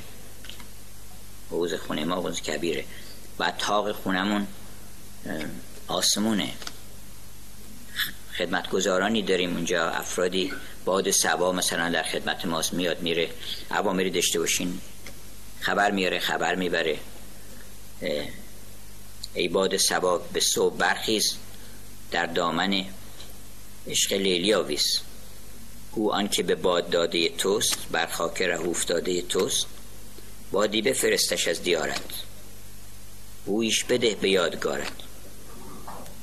حوز خونه ما اقیانوس کبیره. و تاق خونمون آسمونه. خدمتگزارانی داریم اونجا. افرادی باد سبا مثلا در خدمت ماست. میاد میره. عوامری داشته باشین. خبر میاره خبر می‌بره. ای باد سبا به صبح برخیز. در دامن عشق لیلی آویز او آن که به باد داده توست بر خاک رهوف داده توست. بادی بفرستش از دیارت. او ایش بده به یادگارت.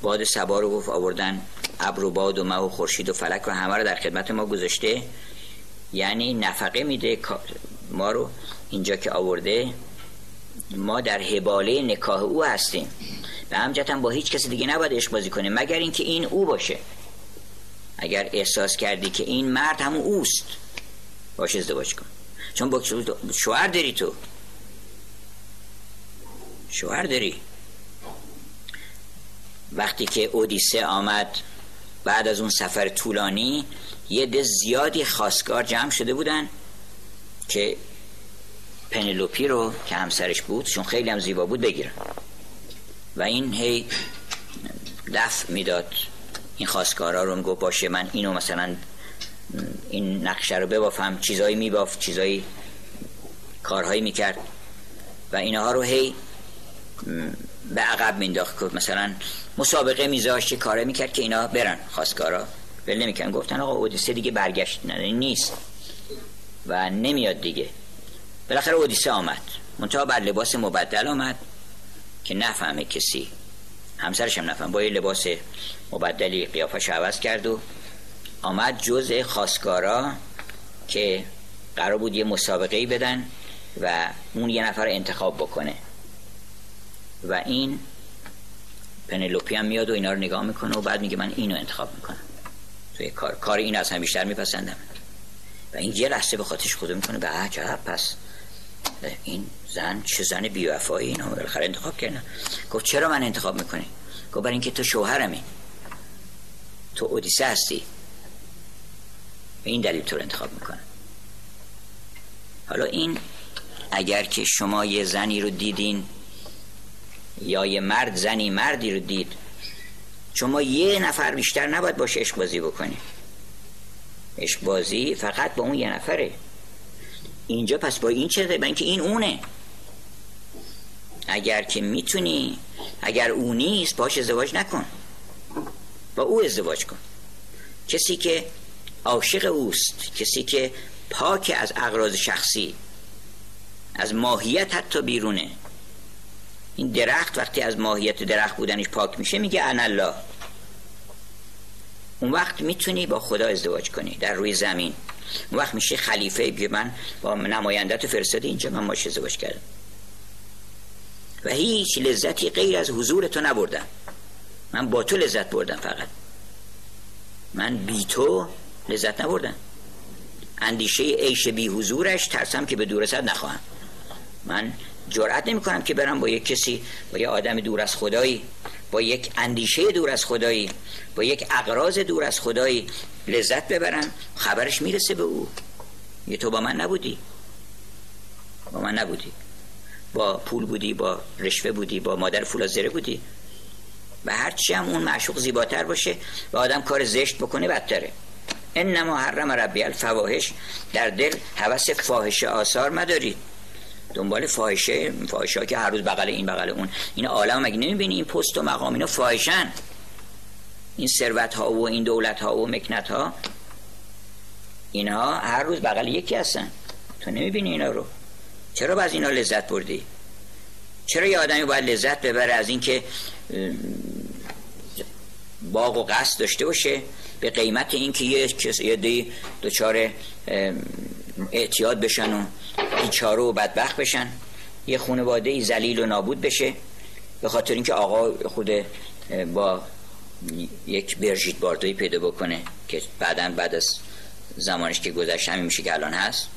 باد سبا رو گفت آوردن ابر و باد و مه و خورشید و فلک رو همه رو در خدمت ما گذاشته. یعنی نفقه میده ما رو اینجا که آورده. ما در حباله نکاه او هستیم. به همجت هم با هیچ کسی دیگه نباید عشق بازی کنیم مگر اینکه این او باشه. اگر احساس کردی که این مرد همون اوست باش ازدواج کن. چون با شوهر داری تو. شوهر داری. وقتی که اودیسه آمد بعد از اون سفر طولانی یه ده زیادی خواستگار جمع شده بودن که پنلوپی رو که همسرش بود چون خیلی هم زیبا بود بگیرن. و این هی دفع می‌داد. این خواستگارا رو میگو باشه من اینو مثلا این نقشه رو ببافم. چیزایی میبافت چیزایی کارهایی می‌کرد. و اینها رو هی به عقب مینداخت. که مثلا مسابقه میذاشت کاره می‌کرد که اینا برن. خواستگارا ول نمیکن گفتن آقا اودیسه دیگه برگشت. نه نیست. و نمیاد دیگه. بالاخره اودیسه آمد. منتها بر لباس مبدل آمد که نفهمه کسی. همسرش هم نفهم با یه لباس مبدلی قیافش عوض کرد و آمد جز خواستگارا که قرار بود یه مسابقه بدن و اون یه نفر انتخاب بکنه. و این پنلوپی هم میاد و اینا رو نگاه می‌کنه و بعد میگه من اینو انتخاب می‌کنم. توی کار کار این از هم بیشتر میپسندم. و این یه لحظه به خاطرش خود می‌کنه به عجب پس این زن چه زن بیوفایی اینو بالاخره انتخاب کردن گفت چرا من انتخاب می‌کنی؟ گفت برای اینکه تو شوهرمی. تو اودیسه هستی. به این دلیل تو رو انتخاب می‌کنه حالا این اگر که شما یه زنی رو دیدین یا یه مرد زنی مردی رو دید. شما یه نفر بیشتر نباید باشه عشق بازی بکنی عشق بازی فقط با اون یه نفره. اینجا پس با این چه با اینکه این اونه. اگر که می‌تونی اگر او نیست باش ازدواج نکن. با او ازدواج کن. کسی که عاشق اوست کسی که پاک از اغراض شخصی از ماهیت حتی بیرونه. این درخت وقتی از ماهیت درخت بودنش پاک میشه میگه الله. اون وقت می‌تونی با خدا ازدواج کنی در روی زمین. اون وقت میشه خلیفه که من با نمایندت فرستادی اینجا من باشه ازدواج کردم. و هیچ لذتی غیر از حضور تو نبردم. من با تو لذت بردم فقط. من بی تو لذت نبردم. اندیشه عیش بی حضورش ترسم که به دور نخواهم. من جرأت نمی کنم که برم با یک کسی با یک آدم دور از خدایی با یک اندیشه دور از خدایی با یک اقراض دور از خدایی لذت ببرم. خبرش می‌رسه به او. یه تو با من نبودی. با من نبودی. با پول بودی با رشوه بودی با مادر فولازره بودی. و هرچی هم اون معشوق زیباتر باشه و آدم کار زشت بکنه بدتره. انما حرم ربی الفواحش در دل حوث فاحشه آثار مدارید دنبال فاحشه فاحشه که هر روز بغل این بغل اون. این عالم مگه نمی‌بینی؟ این پست و مقام اینا فاحشن این ثروت ها و این دولت ها و مکنت ها اینها هر روز بغل یکی هستن. تو نمی‌بینی اینا رو. چرا باز اینا لذت بردی؟ چرا یه آدمی باید لذت ببره از اینکه باغ و قصد داشته باشه؟ به قیمت اینکه یه کسی یه دی دچار اعتیاد بشن و بیچاره و بدبخت بشن. یه خانواده ای ذلیل و نابود بشه به خاطر اینکه آقا خود با یک برژیت باردوی پیدا بکنه که بعدا بعد از زمانش که گذشت همین میشه که الان هست.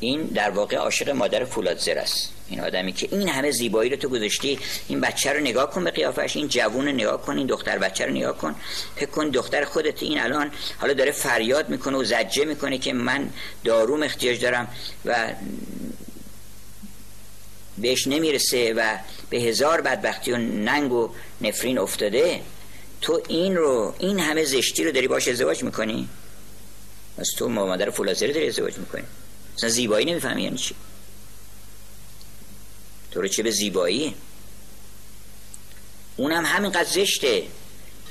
این در واقع عاشق مادر فولادزر است. این آدمی که این همه زیبایی رو تو گذاشتی این بچه رو نگاه کن به قیافش این جوون نگاه کن این دختر بچه رو نگاه کن. فکر کن دختر خودت این الان حالا داره فریاد می‌کنه و زجه می‌کنه که من داروم احتیاج دارم و بهش نمی‌رسه و به هزار بدبختی و ننگ و نفرین افتاده. تو این رو این همه زشتی رو داری باش ازدواج می‌کنی؟ از تو مادر فولازری داری ازدواج می‌کنی؟ مثلا زیبایی نمی‌فهمی یعنی چی؟ تو رو چه به زیبایی؟ اونم همینقدر زشته.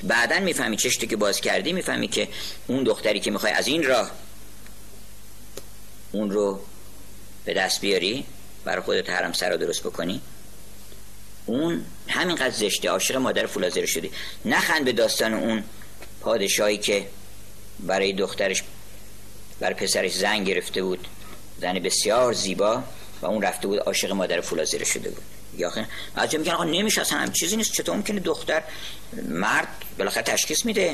بعدا می‌فهمی چشتی که باز کردی می‌فهمی که اون دختری که می‌خوای از این راه اون رو به دست بیاری برای خودت حرم سر رو درست بکنی. اون همینقدر زشته. عاشق مادر فولازر شدی. نخند به داستان اون پادشاهی که برای دخترش برای پسرش زن گرفته بود. زن بسیار زیبا و اون رفته بود عاشق مادر فولازره شده بود. یا از میگن آقا نمیشه اصلا هم چیزی نیست. چطور ممکنه دختر مرد بالاخره تشخیص میده؟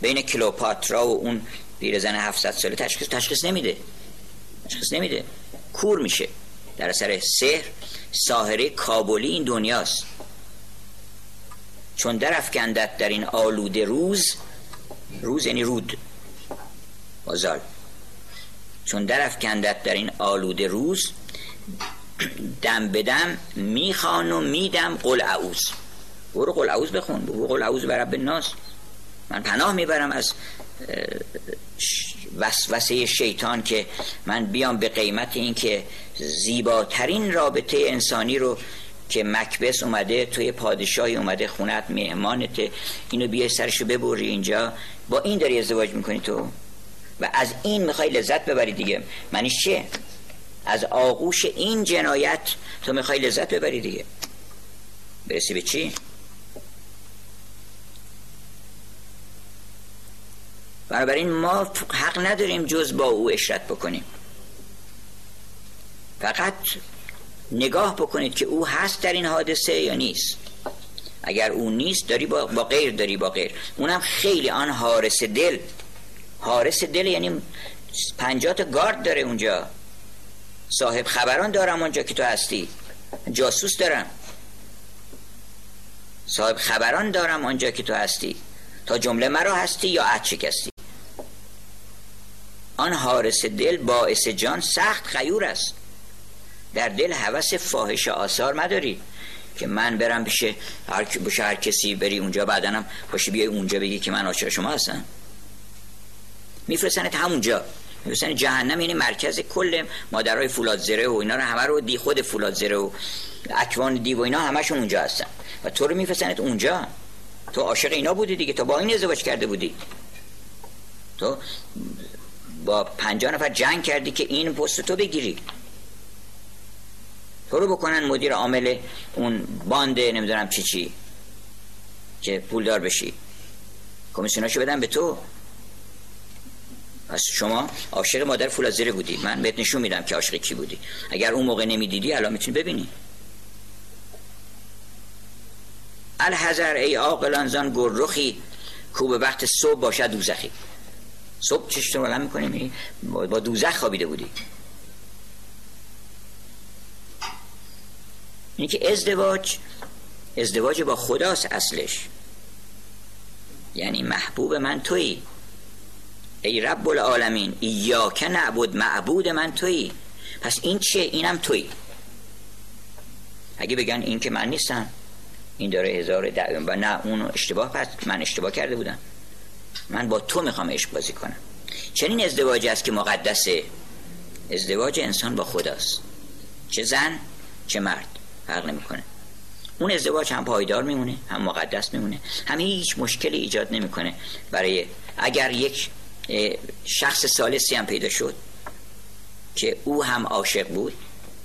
بین کلوپاترا و اون پیرزن 700 ساله تشخیص تشخیص نمیده. تشخیص نمیده. کور میشه. در اثر سحر ساهره کابلی این دنیاست. چون در افکندت در این آلوده روز روز یعنی رود. بازال چون در افکندت در این آلوده روز دم بدم می‌خوان و میدم قل اعوز برو قل اعوز بخون برو قل اعوز بر رب الناس. من پناه می‌برم از وسوسه شیطان که من بیام به قیمت این که زیباترین رابطه انسانی رو که مکبس اومده توی پادشاهی اومده خونت مهمانت اینو بیای سرشو ببری اینجا. با این داری ازدواج می‌کنی تو؟ و از این می‌خوای لذت ببری دیگه. منیش چیه؟ از آغوش این جنایت تو می‌خوای لذت ببری دیگه. برسی به چی؟ بنابراین ما حق نداریم جز با او اشرت بکنیم. فقط نگاه بکنید که او هست در این حادثه یا نیست. اگر او نیست داری با, با غیر داری با غیر. اونم خیلی آن حارس دل حارس دل یعنی پنجات گارد داره اونجا. صاحب خبران دارم اونجا که تو هستی. جاسوس دارم. صاحب خبران دارم آنجا که تو هستی. تا جمله مرا هستی یا عد شکستی؟ آن حارس دل باعث جان سخت خیور است. در دل هوس فاحش آثار مداری که من برم بشه هر, بشه هر کسی بری اونجا بعدنم باشه بیای اونجا بگی که من عاشق شما هستم. میفرستنت همونجا. میفرستن جهنم یعنی مرکز کل مادرای فولاد زره و اینا رو همه رو دی خود فولاد زره و اکوان دی و اینا همشون اونجا هستن. و تو رو میفرستنت اونجا. تو عاشق اینا بودی دیگه. تو با این ازدواج کرده بودی. تو با پنجاه نفر جنگ کردی که این پست تو بگیری. تو رو بکنن مدیر عامل اون باند نمی‌دونم چی چی که پولدار بشی. کمیسیوناشو بدن به تو. پس شما عاشق مادر فولازره بودی. من بهت نشون میدم که عاشق کی بودی. اگر اون موقع نمی‌دیدی الان می‌تونی ببینی. الحذر ای عاقلان زان گررخی کو به وقت صبح باشد دوزخی. صبح چشت رو می‌کنیم با دوزخ خوابیده بودی. اینی که ازدواج ازدواج با خداست اصلش. یعنی محبوب من تویی. ای رب العالمین که نعبد معبود من تویی پس این چیه؟ اینم تویی اگه بگن این که من نیستم این داره هزار دعویم و نه اون اشتباه پس من اشتباه کرده بودم. من با تو می‌خوام عشق بازی کنم. چنین ازدواجی است که مقدسه. ازدواج انسان با خداست. چه زن چه مرد. فرق نمی‌کنه. اون ازدواج هم پایدار میمونه هم مقدس میمونه هم هیچ مشکلی ایجاد نمی‌کنه. برای اگر یک شخص سالسی هم پیدا شد که او هم عاشق بود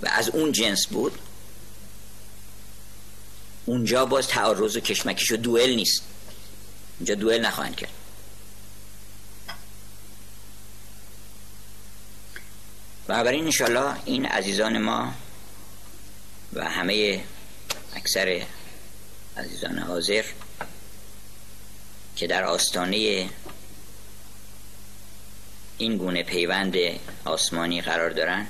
و از اون جنس بود. اونجا باز تعارض و کشمکش و دوئل نیست. اونجا دوئل نخواهند کرد. بنابراین انشالله این عزیزان ما و همه اکثر عزیزان حاضر که در آستانه این گونه پیوند آسمانی قرار دارن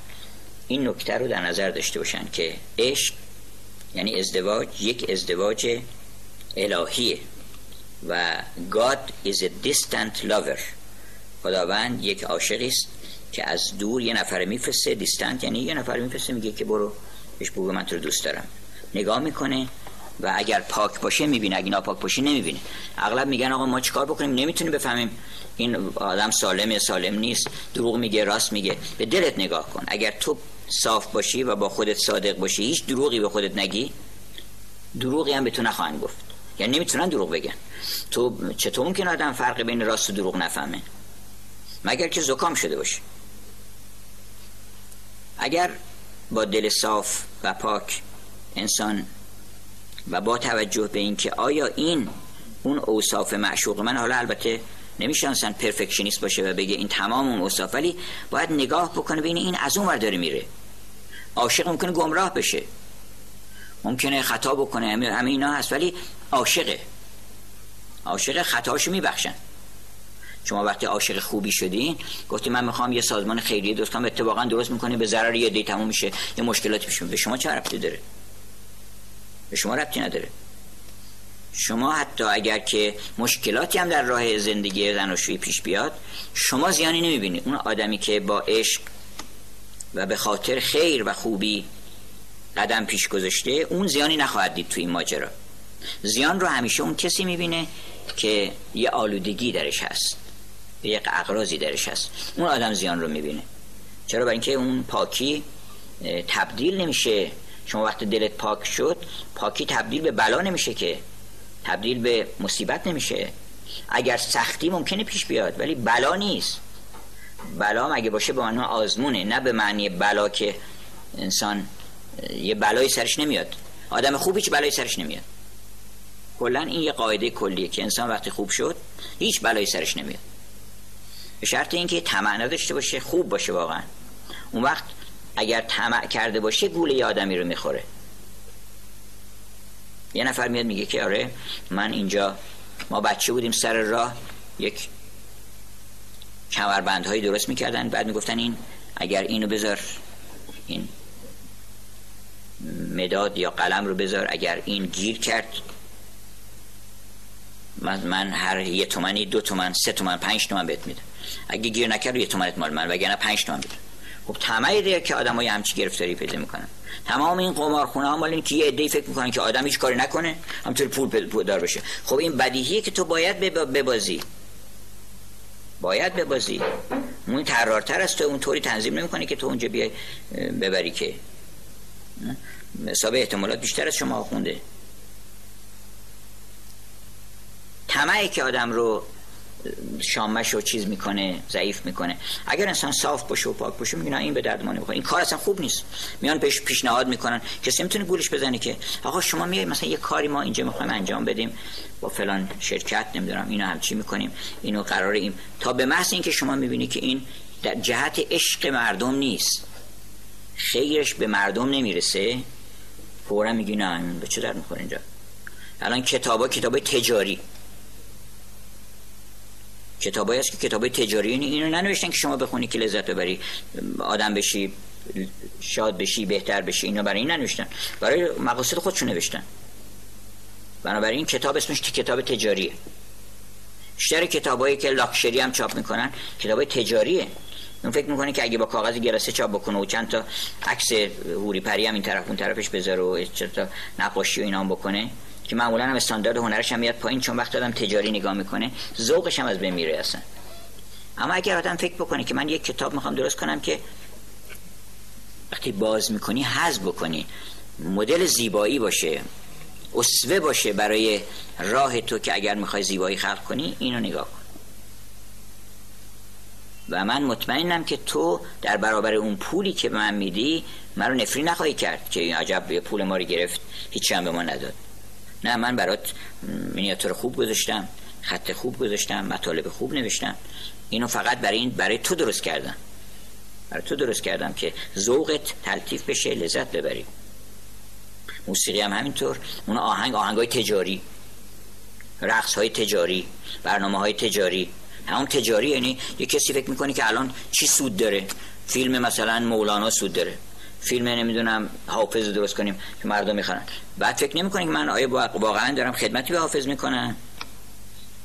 این نکته رو در نظر داشته باشن که عشق یعنی ازدواج یک ازدواج الهیه و God is a distant lover. خداوند یک عاشقی است که از دور یه نفر میفرسته دیستنت یعنی یه نفر میفرسته میگه که برو بهش بگو من تو رو دوست دارم. نگاه می‌کنه و اگر پاک باشه می‌بینه اگه ناپاک باشه نمی‌بینه. اغلب میگن آقا ما چیکار بکنیم؟ نمی‌تونیم بفهمیم. این آدم سالم سالم نیست. دروغ میگه راست میگه. به دلت نگاه کن. اگر تو صاف باشی و با خودت صادق باشی هیچ دروغی به خودت نگی؟ دروغی هم به تو نخواهند گفت. یعنی نمی‌تونن دروغ بگن. تو چطور ممکن آدم فرق بین راست و دروغ نفهمه؟ مگر که زکام شده باشه اگر با دل صاف و پاک انسان و با توجه به اینکه آیا این اون اوصاف معشوق من حالا البته نمیشانسن پرفکشنیست باشه و بگه این تمام اون اوصاف ولی باید نگاه بکنه ببینه این از اون ور داره میره. عاشق ممکنه گمراه بشه. ممکنه خطا بکنه همه اینا هست ولی عاشقه. عاشق خطاشو میبخشن. شما وقتی عاشق خوبی شدین گفتی من می‌خوام یه سازمان خیریه درست کنم اتفاقا درست می‌کنه به ضرر یه دی تموم میشه یه مشکلاتی پیش به شما چه ربطی داره؟ به شما ربطی نداره. شما حتی اگر که مشکلاتی هم در راه زندگی زناشویی پیش بیاد شما زیانی نمی‌بینید اون آدمی که با عشق و به خاطر خیر و خوبی قدم پیش گذاشته اون زیانی نخواهد دید توی این ماجرا. زیان رو همیشه اون کسی می‌بینه که یه آلودگی درش هست. یه اقرازی درش هست. اون آدم زیان رو می‌بینه. چرا؟ برای اینکه اون پاکی تبدیل نمیشه شما وقت دلت پاک شد پاکی تبدیل به بلا نمیشه که. تبدیل به مصیبت نمیشه. اگر سختی ممکنه پیش بیاد ولی بلا نیست. بلا مگه باشه به معنی آزمونه نه به معنی بلا که انسان یه بلایی سرش نمیاد. آدم خوب هیچ بلایی سرش نمیاد. کلا این یه قاعده کلیه که انسان وقتی خوب شد هیچ بلایی سرش نمیاد. به شرط اینکه طمع نداشته باشه خوب باشه واقعا. اون وقت اگر طمع کرده باشه گوله یه آدمی رو می‌خوره. یه نفر میاد میگه که آره من اینجا ما بچه بودیم سر راه یک کمربندهایی درست می‌کردن بعد می‌گفتن این اگر اینو بذار این مداد یا قلم رو بذار اگر این گیر کرد من, من هر یه تومنی دو تومن سه تومن پنج تومن بهت میده اگه گیر نکرد یه تومنت مال من وگرنه پنج تومن بده خب طمعی دیگه که آدم های همچی گرفتاری پیدا می‌کنن. تمام این قمارخونه ها مال این که یه عده‌ای فکر می‌کنن که آدم هیچ کاری نکنه همطور پول دار بشه. خب این بدیهیه که تو باید ببازی. باید ببازی. اون ترارتر است تو اون طوری تنظیم نمی‌کنه که تو اونجا بیای ببری که. حساب احتمالات بیشتر از شما خونده. طمعی که آدم رو شامش رو چیز می‌کنه ضعیف می‌کنه. اگر انسان صاف باشه و پاک باشه میگن این به درد ما نمی‌خوره. این کار اصلا خوب نیست. میان پیش پیشنهاد می‌کنن. کسی می‌تونه گولش بزنه که آقا شما میای مثلا یه کاری ما اینجا می‌خوایم انجام بدیم. با فلان شرکت نمی‌دونم اینو هم چی می‌کنیم. اینو قرار این تا به محض اینکه شما می‌بینی که این در جهت عشق مردم نیست. خیرش به مردم نمی‌رسه. فورا میگی نه به چه درد می‌خوره اینجا؟ الان کتابا کتابای تجاری. کتابایی هست که کتابای تجاری اینو ننوشتن که شما بخونی که لذت ببری. آدم بشی شاد بشی بهتر بشی اینو برای این ننوشتن. برای مقاصد خودشون نوشتن. بنابراین کتاب اسمش کتاب تجاریه. بیشتر کتابایی که لاکشری هم چاپ می‌کنن کتاب تجاریه. اون فکر می‌کنه که اگه با کاغذ گرسه چاپ بکنه و چند تا عکس هوری پری هم این طرف اون طرفش بذاره و چند تا نقاشی و اینا هم بکنه که معمولا هم استاندارد هنرش هم میاد پایین چون وقت آدم تجاری نگاه می‌کنه ذوقش هم از بین میره اصلا. اما اگر آدم فکر بکنه که من یک کتاب می‌خوام درست کنم که وقتی باز می‌کنی حذف بکنی. مدل زیبایی باشه اسوه باشه برای راه تو که اگر می‌خوای زیبایی خلق کنی اینو نگاه کن. و من مطمئنم که تو در برابر اون پولی که به من میدی من رو نفری نخواهی کرد که این عجب پول ما رو گرفت هیچی هم به ما نداد. نه من برات مینیاتور خوب گذاشتم خط خوب گذاشتم مطالب خوب نوشتم. اینو فقط برای این برای تو درست کردم. برای تو درست کردم که ذوقت تلطیف بشه لذت ببری. موسیقی هم همینطور. اون آهنگ آهنگ های تجاری. رقص های تجاری برنامه های تجاری. همون تجاری یعنی یه کسی فکر می‌کنه که الان چی سود داره؟ فیلم مثلا مولانا سود داره. فیلم نمی‌دونم حافظ درست کنیم که مردم می‌خوان بعد فکر نمی که من آیا واقعا دارم خدمتی به حافظ می‌کنم؟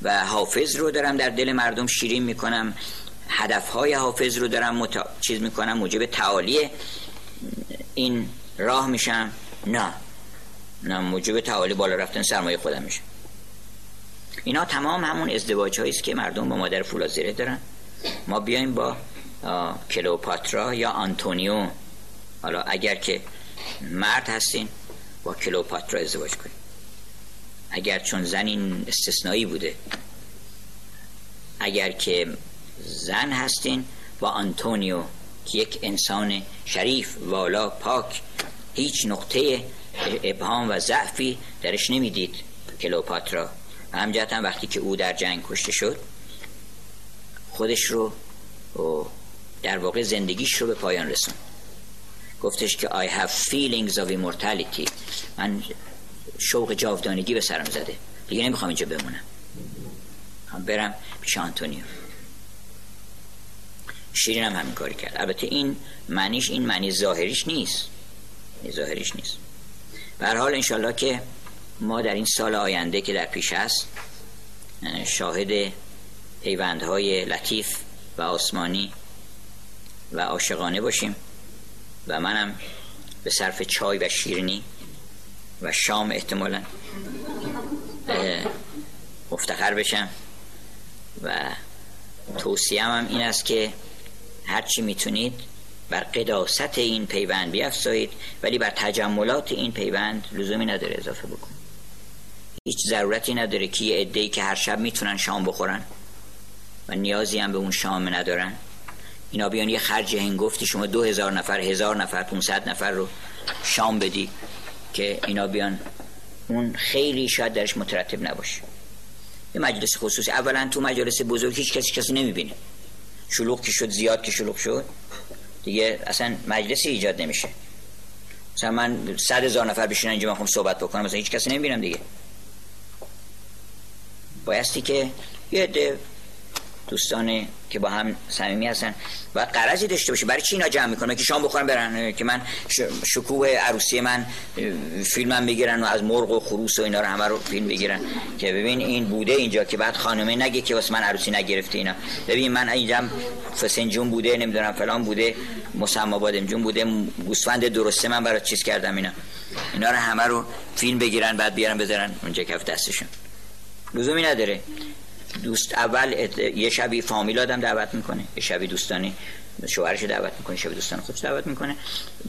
و حافظ رو دارم در دل مردم شیرین می‌کنم. هدفهای حافظ رو دارم متا... چیز می‌کنم موجب تعالی این راه میشم. نه. نه موجب تعالی بالا رفتن سرمایه خودم میشه. اینا تمام همون ازدواج است که مردم با مادر فولازیره دارن. ما بیایم با کلوپاترا یا آنتونیو حالا اگر که مرد هستین با کلوپاترا ازدواج کنید اگر چون زن این استثنایی بوده. اگر که زن هستین با آنتونیو که یک انسان شریف والا پاک هیچ نقطه ابهام و ضعفی درش نمی‌دید کلوپاترا. همجهت هم وقتی که او در جنگ کشته شد خودش رو در واقع زندگیش رو به پایان رسوند. گفتش که I have feelings of immortality. من شوق جاودانگی به سرم زده. دیگه نمی‌خوام اینجا بمونم. هم برم پیش آنتونیو. شیرین هم همین کاری کرد. البته این معنیش این معنی ظاهریش نیست. ظاهریش نیست. به حال انشالله که ما در این سال آینده که در پیش است شاهد پیوندهای لطیف و آسمانی و عاشقانه باشیم. و منم به صرف چای و شیرینی و شام احتمالا مفتخر بشم. و توصیه هم این است که هرچی می‌تونید بر قداست این پیوند بیافزایید ولی بر تجملات این پیوند لزومی نداره اضافه بکن هیچ ضرورتی نداره که یه که هر شب می‌تونن شام بخورن و نیازی هم به اون شام ندارن. اینا بیان یه خرج هنگفتی شما دو هزار نفر هزار نفر 500 نفر رو شام بدی که اینا بیان. اون خیلی شاید درش مترتب نباشه. یه مجلس خصوصی. اولا تو مجلس بزرگ هیچ کسی کسی نمی‌بینه. شلوغ که شد زیاد که شلوغ شد دیگه اصلا مجلسی ایجاد نمیشه. مثلا من صد هزار نفر بشینن اینجا من خواهم صحبت بکنم مثلا هیچ کسی نمی‌بینم دیگه. بایستی که یه دوستان که با هم صمیمی هستن. و قرضی داشته باشه. برای چی اینا جمع می‌کنن؟ که شام بخورن برن. که من شکوه عروسی من فیلمم بگیرن و از مرغ و خروس و اینا رو همه رو فیلم بگیرن که ببین این بوده اینجا که بعد خانمه نگه که واسه من عروسی نگرفته اینا. ببین من اینجا فسنجون بوده نمی‌دونم فلان بوده مسما بادم جون بوده گوسفند درسته من برای چیز کردم اینا. اینا رو همه رو فیلم بگیرن بعد بیارن بذارن اونجا کف دستشون. لزومی نداره. دوست اول یه شبی فامیل آدم دعوت می‌کنه یه شبی دوستانی شوهرش دعوت می‌کنه شبی دوستان خودش دعوت می‌کنه.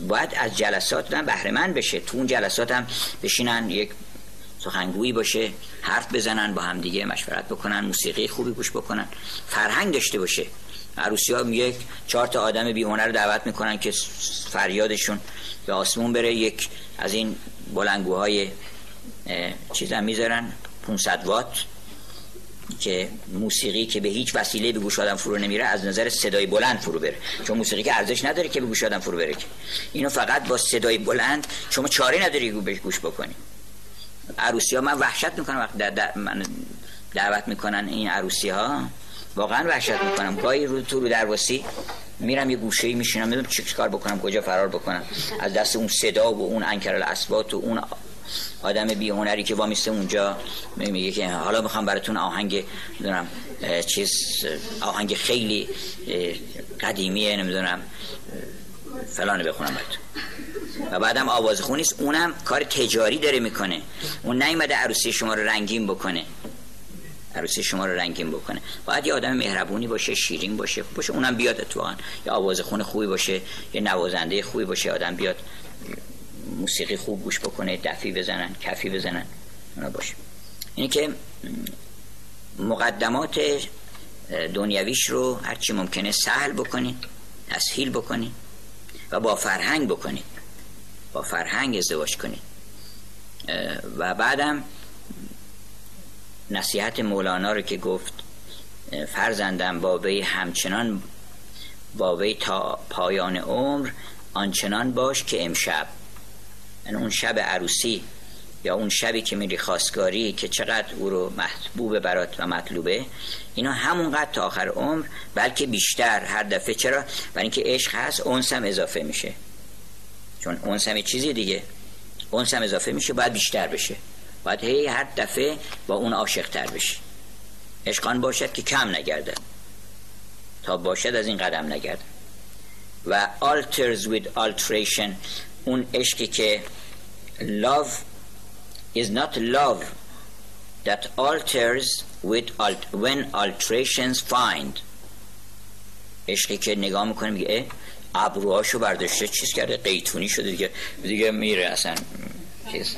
باید از جلسات دادن بهره مند بشه تو اون جلسات هم بشینن یک سخنگویی باشه حرف بزنن با هم دیگه مشورت بکنن موسیقی خوبی گوش بکنن. فرهنگ داشته باشه. عروسی ها یک چهار تا آدم بی رو دعوت می‌کنن که فریادشون به آسمون بره. یک از این بلنگوهای چیزا می‌ذارن 500 وات. که موسیقی که به هیچ وسیله به گوش آدم فرو نمیره از نظر صدای بلند فرو بره. چون موسیقی که ارزش نداره که به گوش آدم فرو بره اینو فقط با صدای بلند شما چاره نداری بهش گوش بکنی. عروسی ها من وحشت می‌کنم وقت در من دعوت می‌کنن این عروسی ها واقعا وحشت می‌کنم. گاهی رو تو رو درواسی میرم یه گوشه میشینم می‌دونم چه کار بکنم کجا فرار بکنم. از دست اون صدا و اون انکر الاسبات و اون آدم بی هنری که وامیسته اونجا میگه که حالا می‌خوام براتون آهنگ نمی‌دونم چیز آهنگ خیلی قدیمیه نمی‌دونم فلان بخونم براتون. و بعدم آواز خونیست اونم کار تجاری داره می‌کنه. اون نیومده عروسی شما رو رنگین بکنه. عروسی شما رو رنگین بکنه. باید یه آدم مهربونی باشه شیرین باشه باشه اونم بیاد اتفاقا. یا آواز خون خوبی باشه یه نوازنده خوبی باشه آدم بیاد موسیقی خوب گوش بکنه دفی بزنن کفی بزنن اونا باشه. اینه که مقدمات دنیاویش رو هرچی ممکنه سهل بکنید تسهیل بکنید و با فرهنگ بکنید. با فرهنگ ازدواج کنید. و بعدم نصیحت مولانا رو که گفت فرزندم با وی همچنان با وی تا پایان عمر آنچنان باش که امشب یعنی اون شب عروسی یا اون شبی که میری خواستگاری که چقدر او رو محبوب برات و مطلوبه اینا همونقدر تا آخر عمر بلکه بیشتر هر دفعه. چرا؟ برای اینکه عشق هست اونس هم اضافه میشه. چون اونس هم چیزی دیگه. اونس هم اضافه میشه باید بیشتر بشه. باید هی هر دفعه با اون عاشق تر بشه عشقان باشد که کم نگرده تا باشد از این قدم نگرده و alters with alteration اون عشقی که love is not love that alters with alt when alterations find. عشقی که نگاه می‌کنه میگه ابروهاشو برداشته چیز کرده قیتونی شده دیگه. دیگه میره اصلا چیز.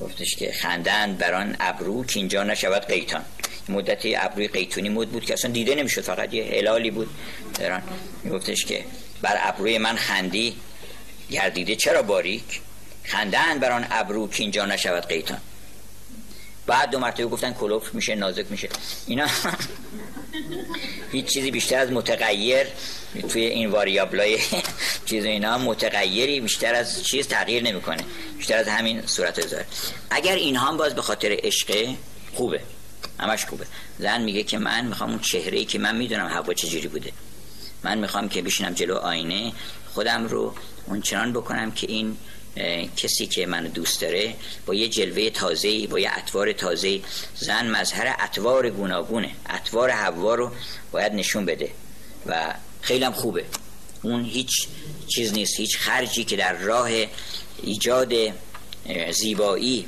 گفتش که خندند بران ابرو که اینجا نشود قیتان. مدتی ابروی قیتونی مد بود که اصلا دیده نمی‌شد فقط یه هلالی بود. دران میگفتش که بر ابروی من خندی. گردیده چرا باریک؟ خندن بر آن ابرو که اینجا نشود قیتان. بعد دو مرتبه گفتن کلوف میشه نازک میشه. اینا *laughs* هیچ چیزی بیشتر از متغیر توی این واریابلای *laughs* چیز اینا متغیری بیشتر از چیز تغییر نمی‌کنه. بیشتر از همین صورت زار اگر اینها هم باز به خاطر عشق خوبه همش خوبه. زن میگه که من می‌خوام اون چهره ای که من می‌دونم هوا چجوری بوده. من می‌خوام که بشینم جلو آینه خودم رو اونچنان بکنم که این کسی که منو دوست داره با یه جلوه تازه با یه اطوار تازه زن مظهر اطوار گوناگونه. اطوار هوا رو باید نشون بده و خیلی هم خوبه. اون هیچ چیز نیست هیچ خرجی که در راه ایجاد زیبایی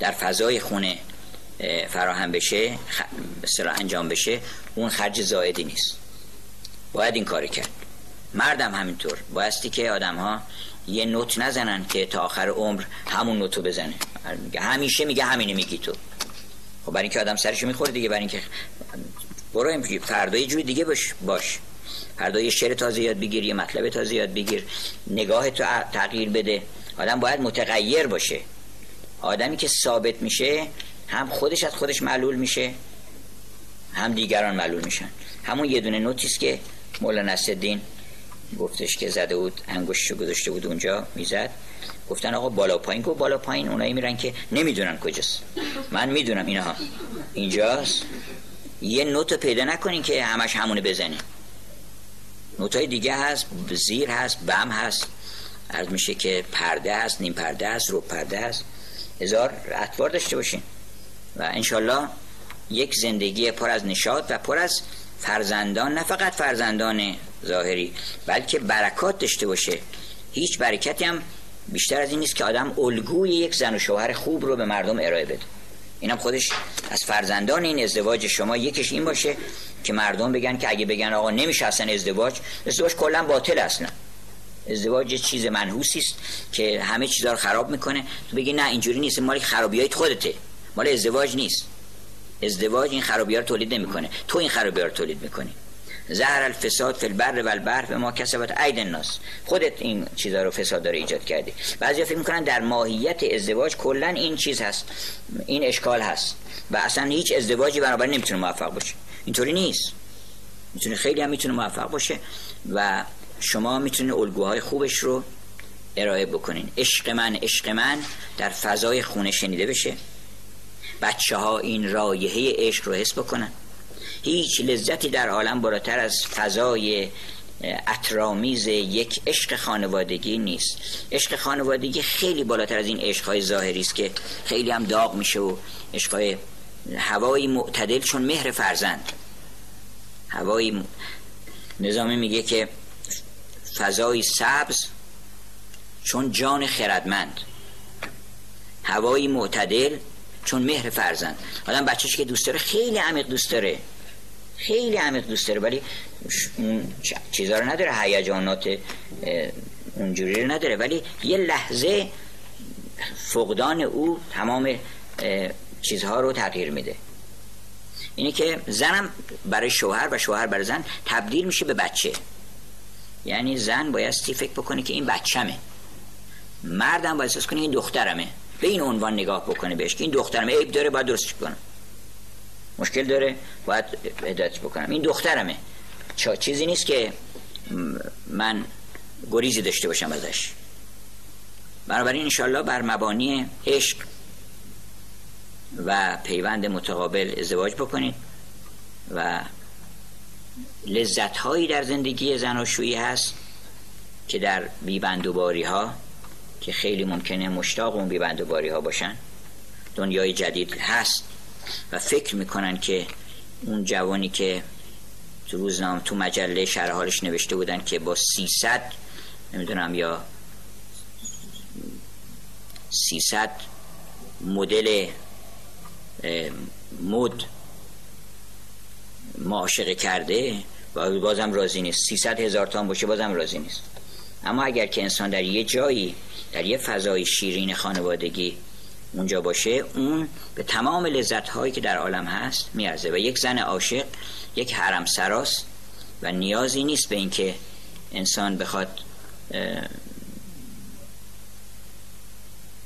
در فضای خونه فراهم بشه مثلا انجام بشه اون خرج زائدی نیست. باید این کاری کرد. مردم همینطور. بایستی که آدم ها یه نوت نزنن که تا آخر عمر همون نوتو بزنه. همیشه میگه همینه میگی تو. خب برای اینکه آدم سرشو می‌خوره دیگه برای اینکه برو فردا یه جوری دیگه باش باش. فردا یه شعر تازه یاد بگیر یه مطلب تازه یاد بگیر. نگاه تو تغییر بده. آدم باید متغیر باشه. آدمی که ثابت میشه هم خودش از خودش معلول میشه هم دیگران معلول میشن. همون یه دونه نوتیست که مولانا نصرالدین گفتش که زده بود انگشتشو گذاشته بود اونجا می‌زد. گفتن آقا بالا پایین گفت بالا پایین. اونایی میرن که نمی‌دونن کجاست. من می‌دونم اینها. اینجاست. یه نوت پیدا نکنین که همش همونه بزنین. نوتای دیگه هست زیر هست بم هست. عرض میشه که پرده هست نیم پرده هست رو پرده هست. هزار اطوار داشته باشین. و انشالله یک زندگی پر از نشاط و پر از فرزندان نه فقط فرزندان ظاهری بلکه برکات داشته باشه. هیچ برکتی هم بیشتر از این نیست که آدم الگوی یک زن و شوهر خوب رو به مردم ارائه بده. اینم خودش از فرزندان این ازدواج شما یکیش این باشه که مردم بگن که اگه بگن آقا نمیشه اصلا ازدواج ازدواج کلا باطل اصلا ازدواج چیز منحوسی است که همه چیزا رو خراب می‌کنه. تو بگی نه اینجوری نیست مال خرابیای خودته. مال ازدواج نیست. ازدواج این خرابی رو تولید نمی‌کنه. تو این خرابی رو تولید می‌کنی. زهر الفساد فی البر و البحر به ما کسبت عید الناس. خودت این چیزا رو فساد داره ایجاد کردی. بعضیا فکر می‌کنن در ماهیت ازدواج کلا این چیز هست. این اشکال هست. و اصلا هیچ ازدواجی بنابراین نمی‌تونه موفق باشه. اینطوری نیست. می‌تونه خیلی هم می‌تونه موفق باشه. و شما می‌تونه الگوهای خوبش رو ارائه بکنین. عشق من عشق من در فضای خونه شنیده بشه. بچه ها این رایحه عشق رو حس بکنن. هیچ لذتی در عالم بالاتر از فضای اطرامیز یک عشق خانوادگی نیست. عشق خانوادگی خیلی بالاتر از این عشقهای ظاهری است که خیلی هم داغ میشه و عشقهای هوایی معتدل چون مهر فرزند. هوایی نظامی میگه که فضای سبز چون جان خردمند. هوایی معتدل چون مهر فرزند. آدم بچهش که دوست داره خیلی عمیق دوست داره. خیلی عمیق دوست داره ولی چیزا رو نداره هیجانات اونجوری رو نداره. ولی یه لحظه فقدان او تمام چیزها رو تغییر میده. اینه که زنم برای شوهر و شوهر برای زن تبدیل میشه به بچه. یعنی زن بایستی فکر بکنه که این بچمه مردم باید احساس کنه این دخترمه. به این عنوان نگاه بکنه بهش. این دخترمه عیب داره باید درست کنم. مشکل داره باید هدایت بکنم. این دخترمه. چیزی نیست که من گریزی داشته باشم ازش. بنابراین انشالله بر مبانی عشق و پیوند متقابل ازدواج بکنید و لذت هایی در زندگی زناشویی هست که در بیبندوباری ها که خیلی ممکنه مشتاق اون بیبندوباری ها باشن. دنیای جدید هست و فکر می‌کنن که اون جوانی که تو روزنامه تو مجله شرح حالش نوشته بودن که با 300 نمی‌دونم یا 300 مدل مد معاشقه کرده و بازم راضی نیست. 300 هزار تان باشه بازم راضی نیست. اما اگر که انسان در یه جایی در یه فضای شیرین خانوادگی اونجا باشه اون به تمام لذت هایی که در عالم هست میارزه. و یک زن عاشق یک حرم سراست و نیازی نیست به اینکه انسان بخواد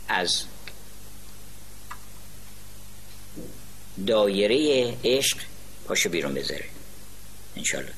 از دایره عشق پاشو بیرون بذاره. انشالله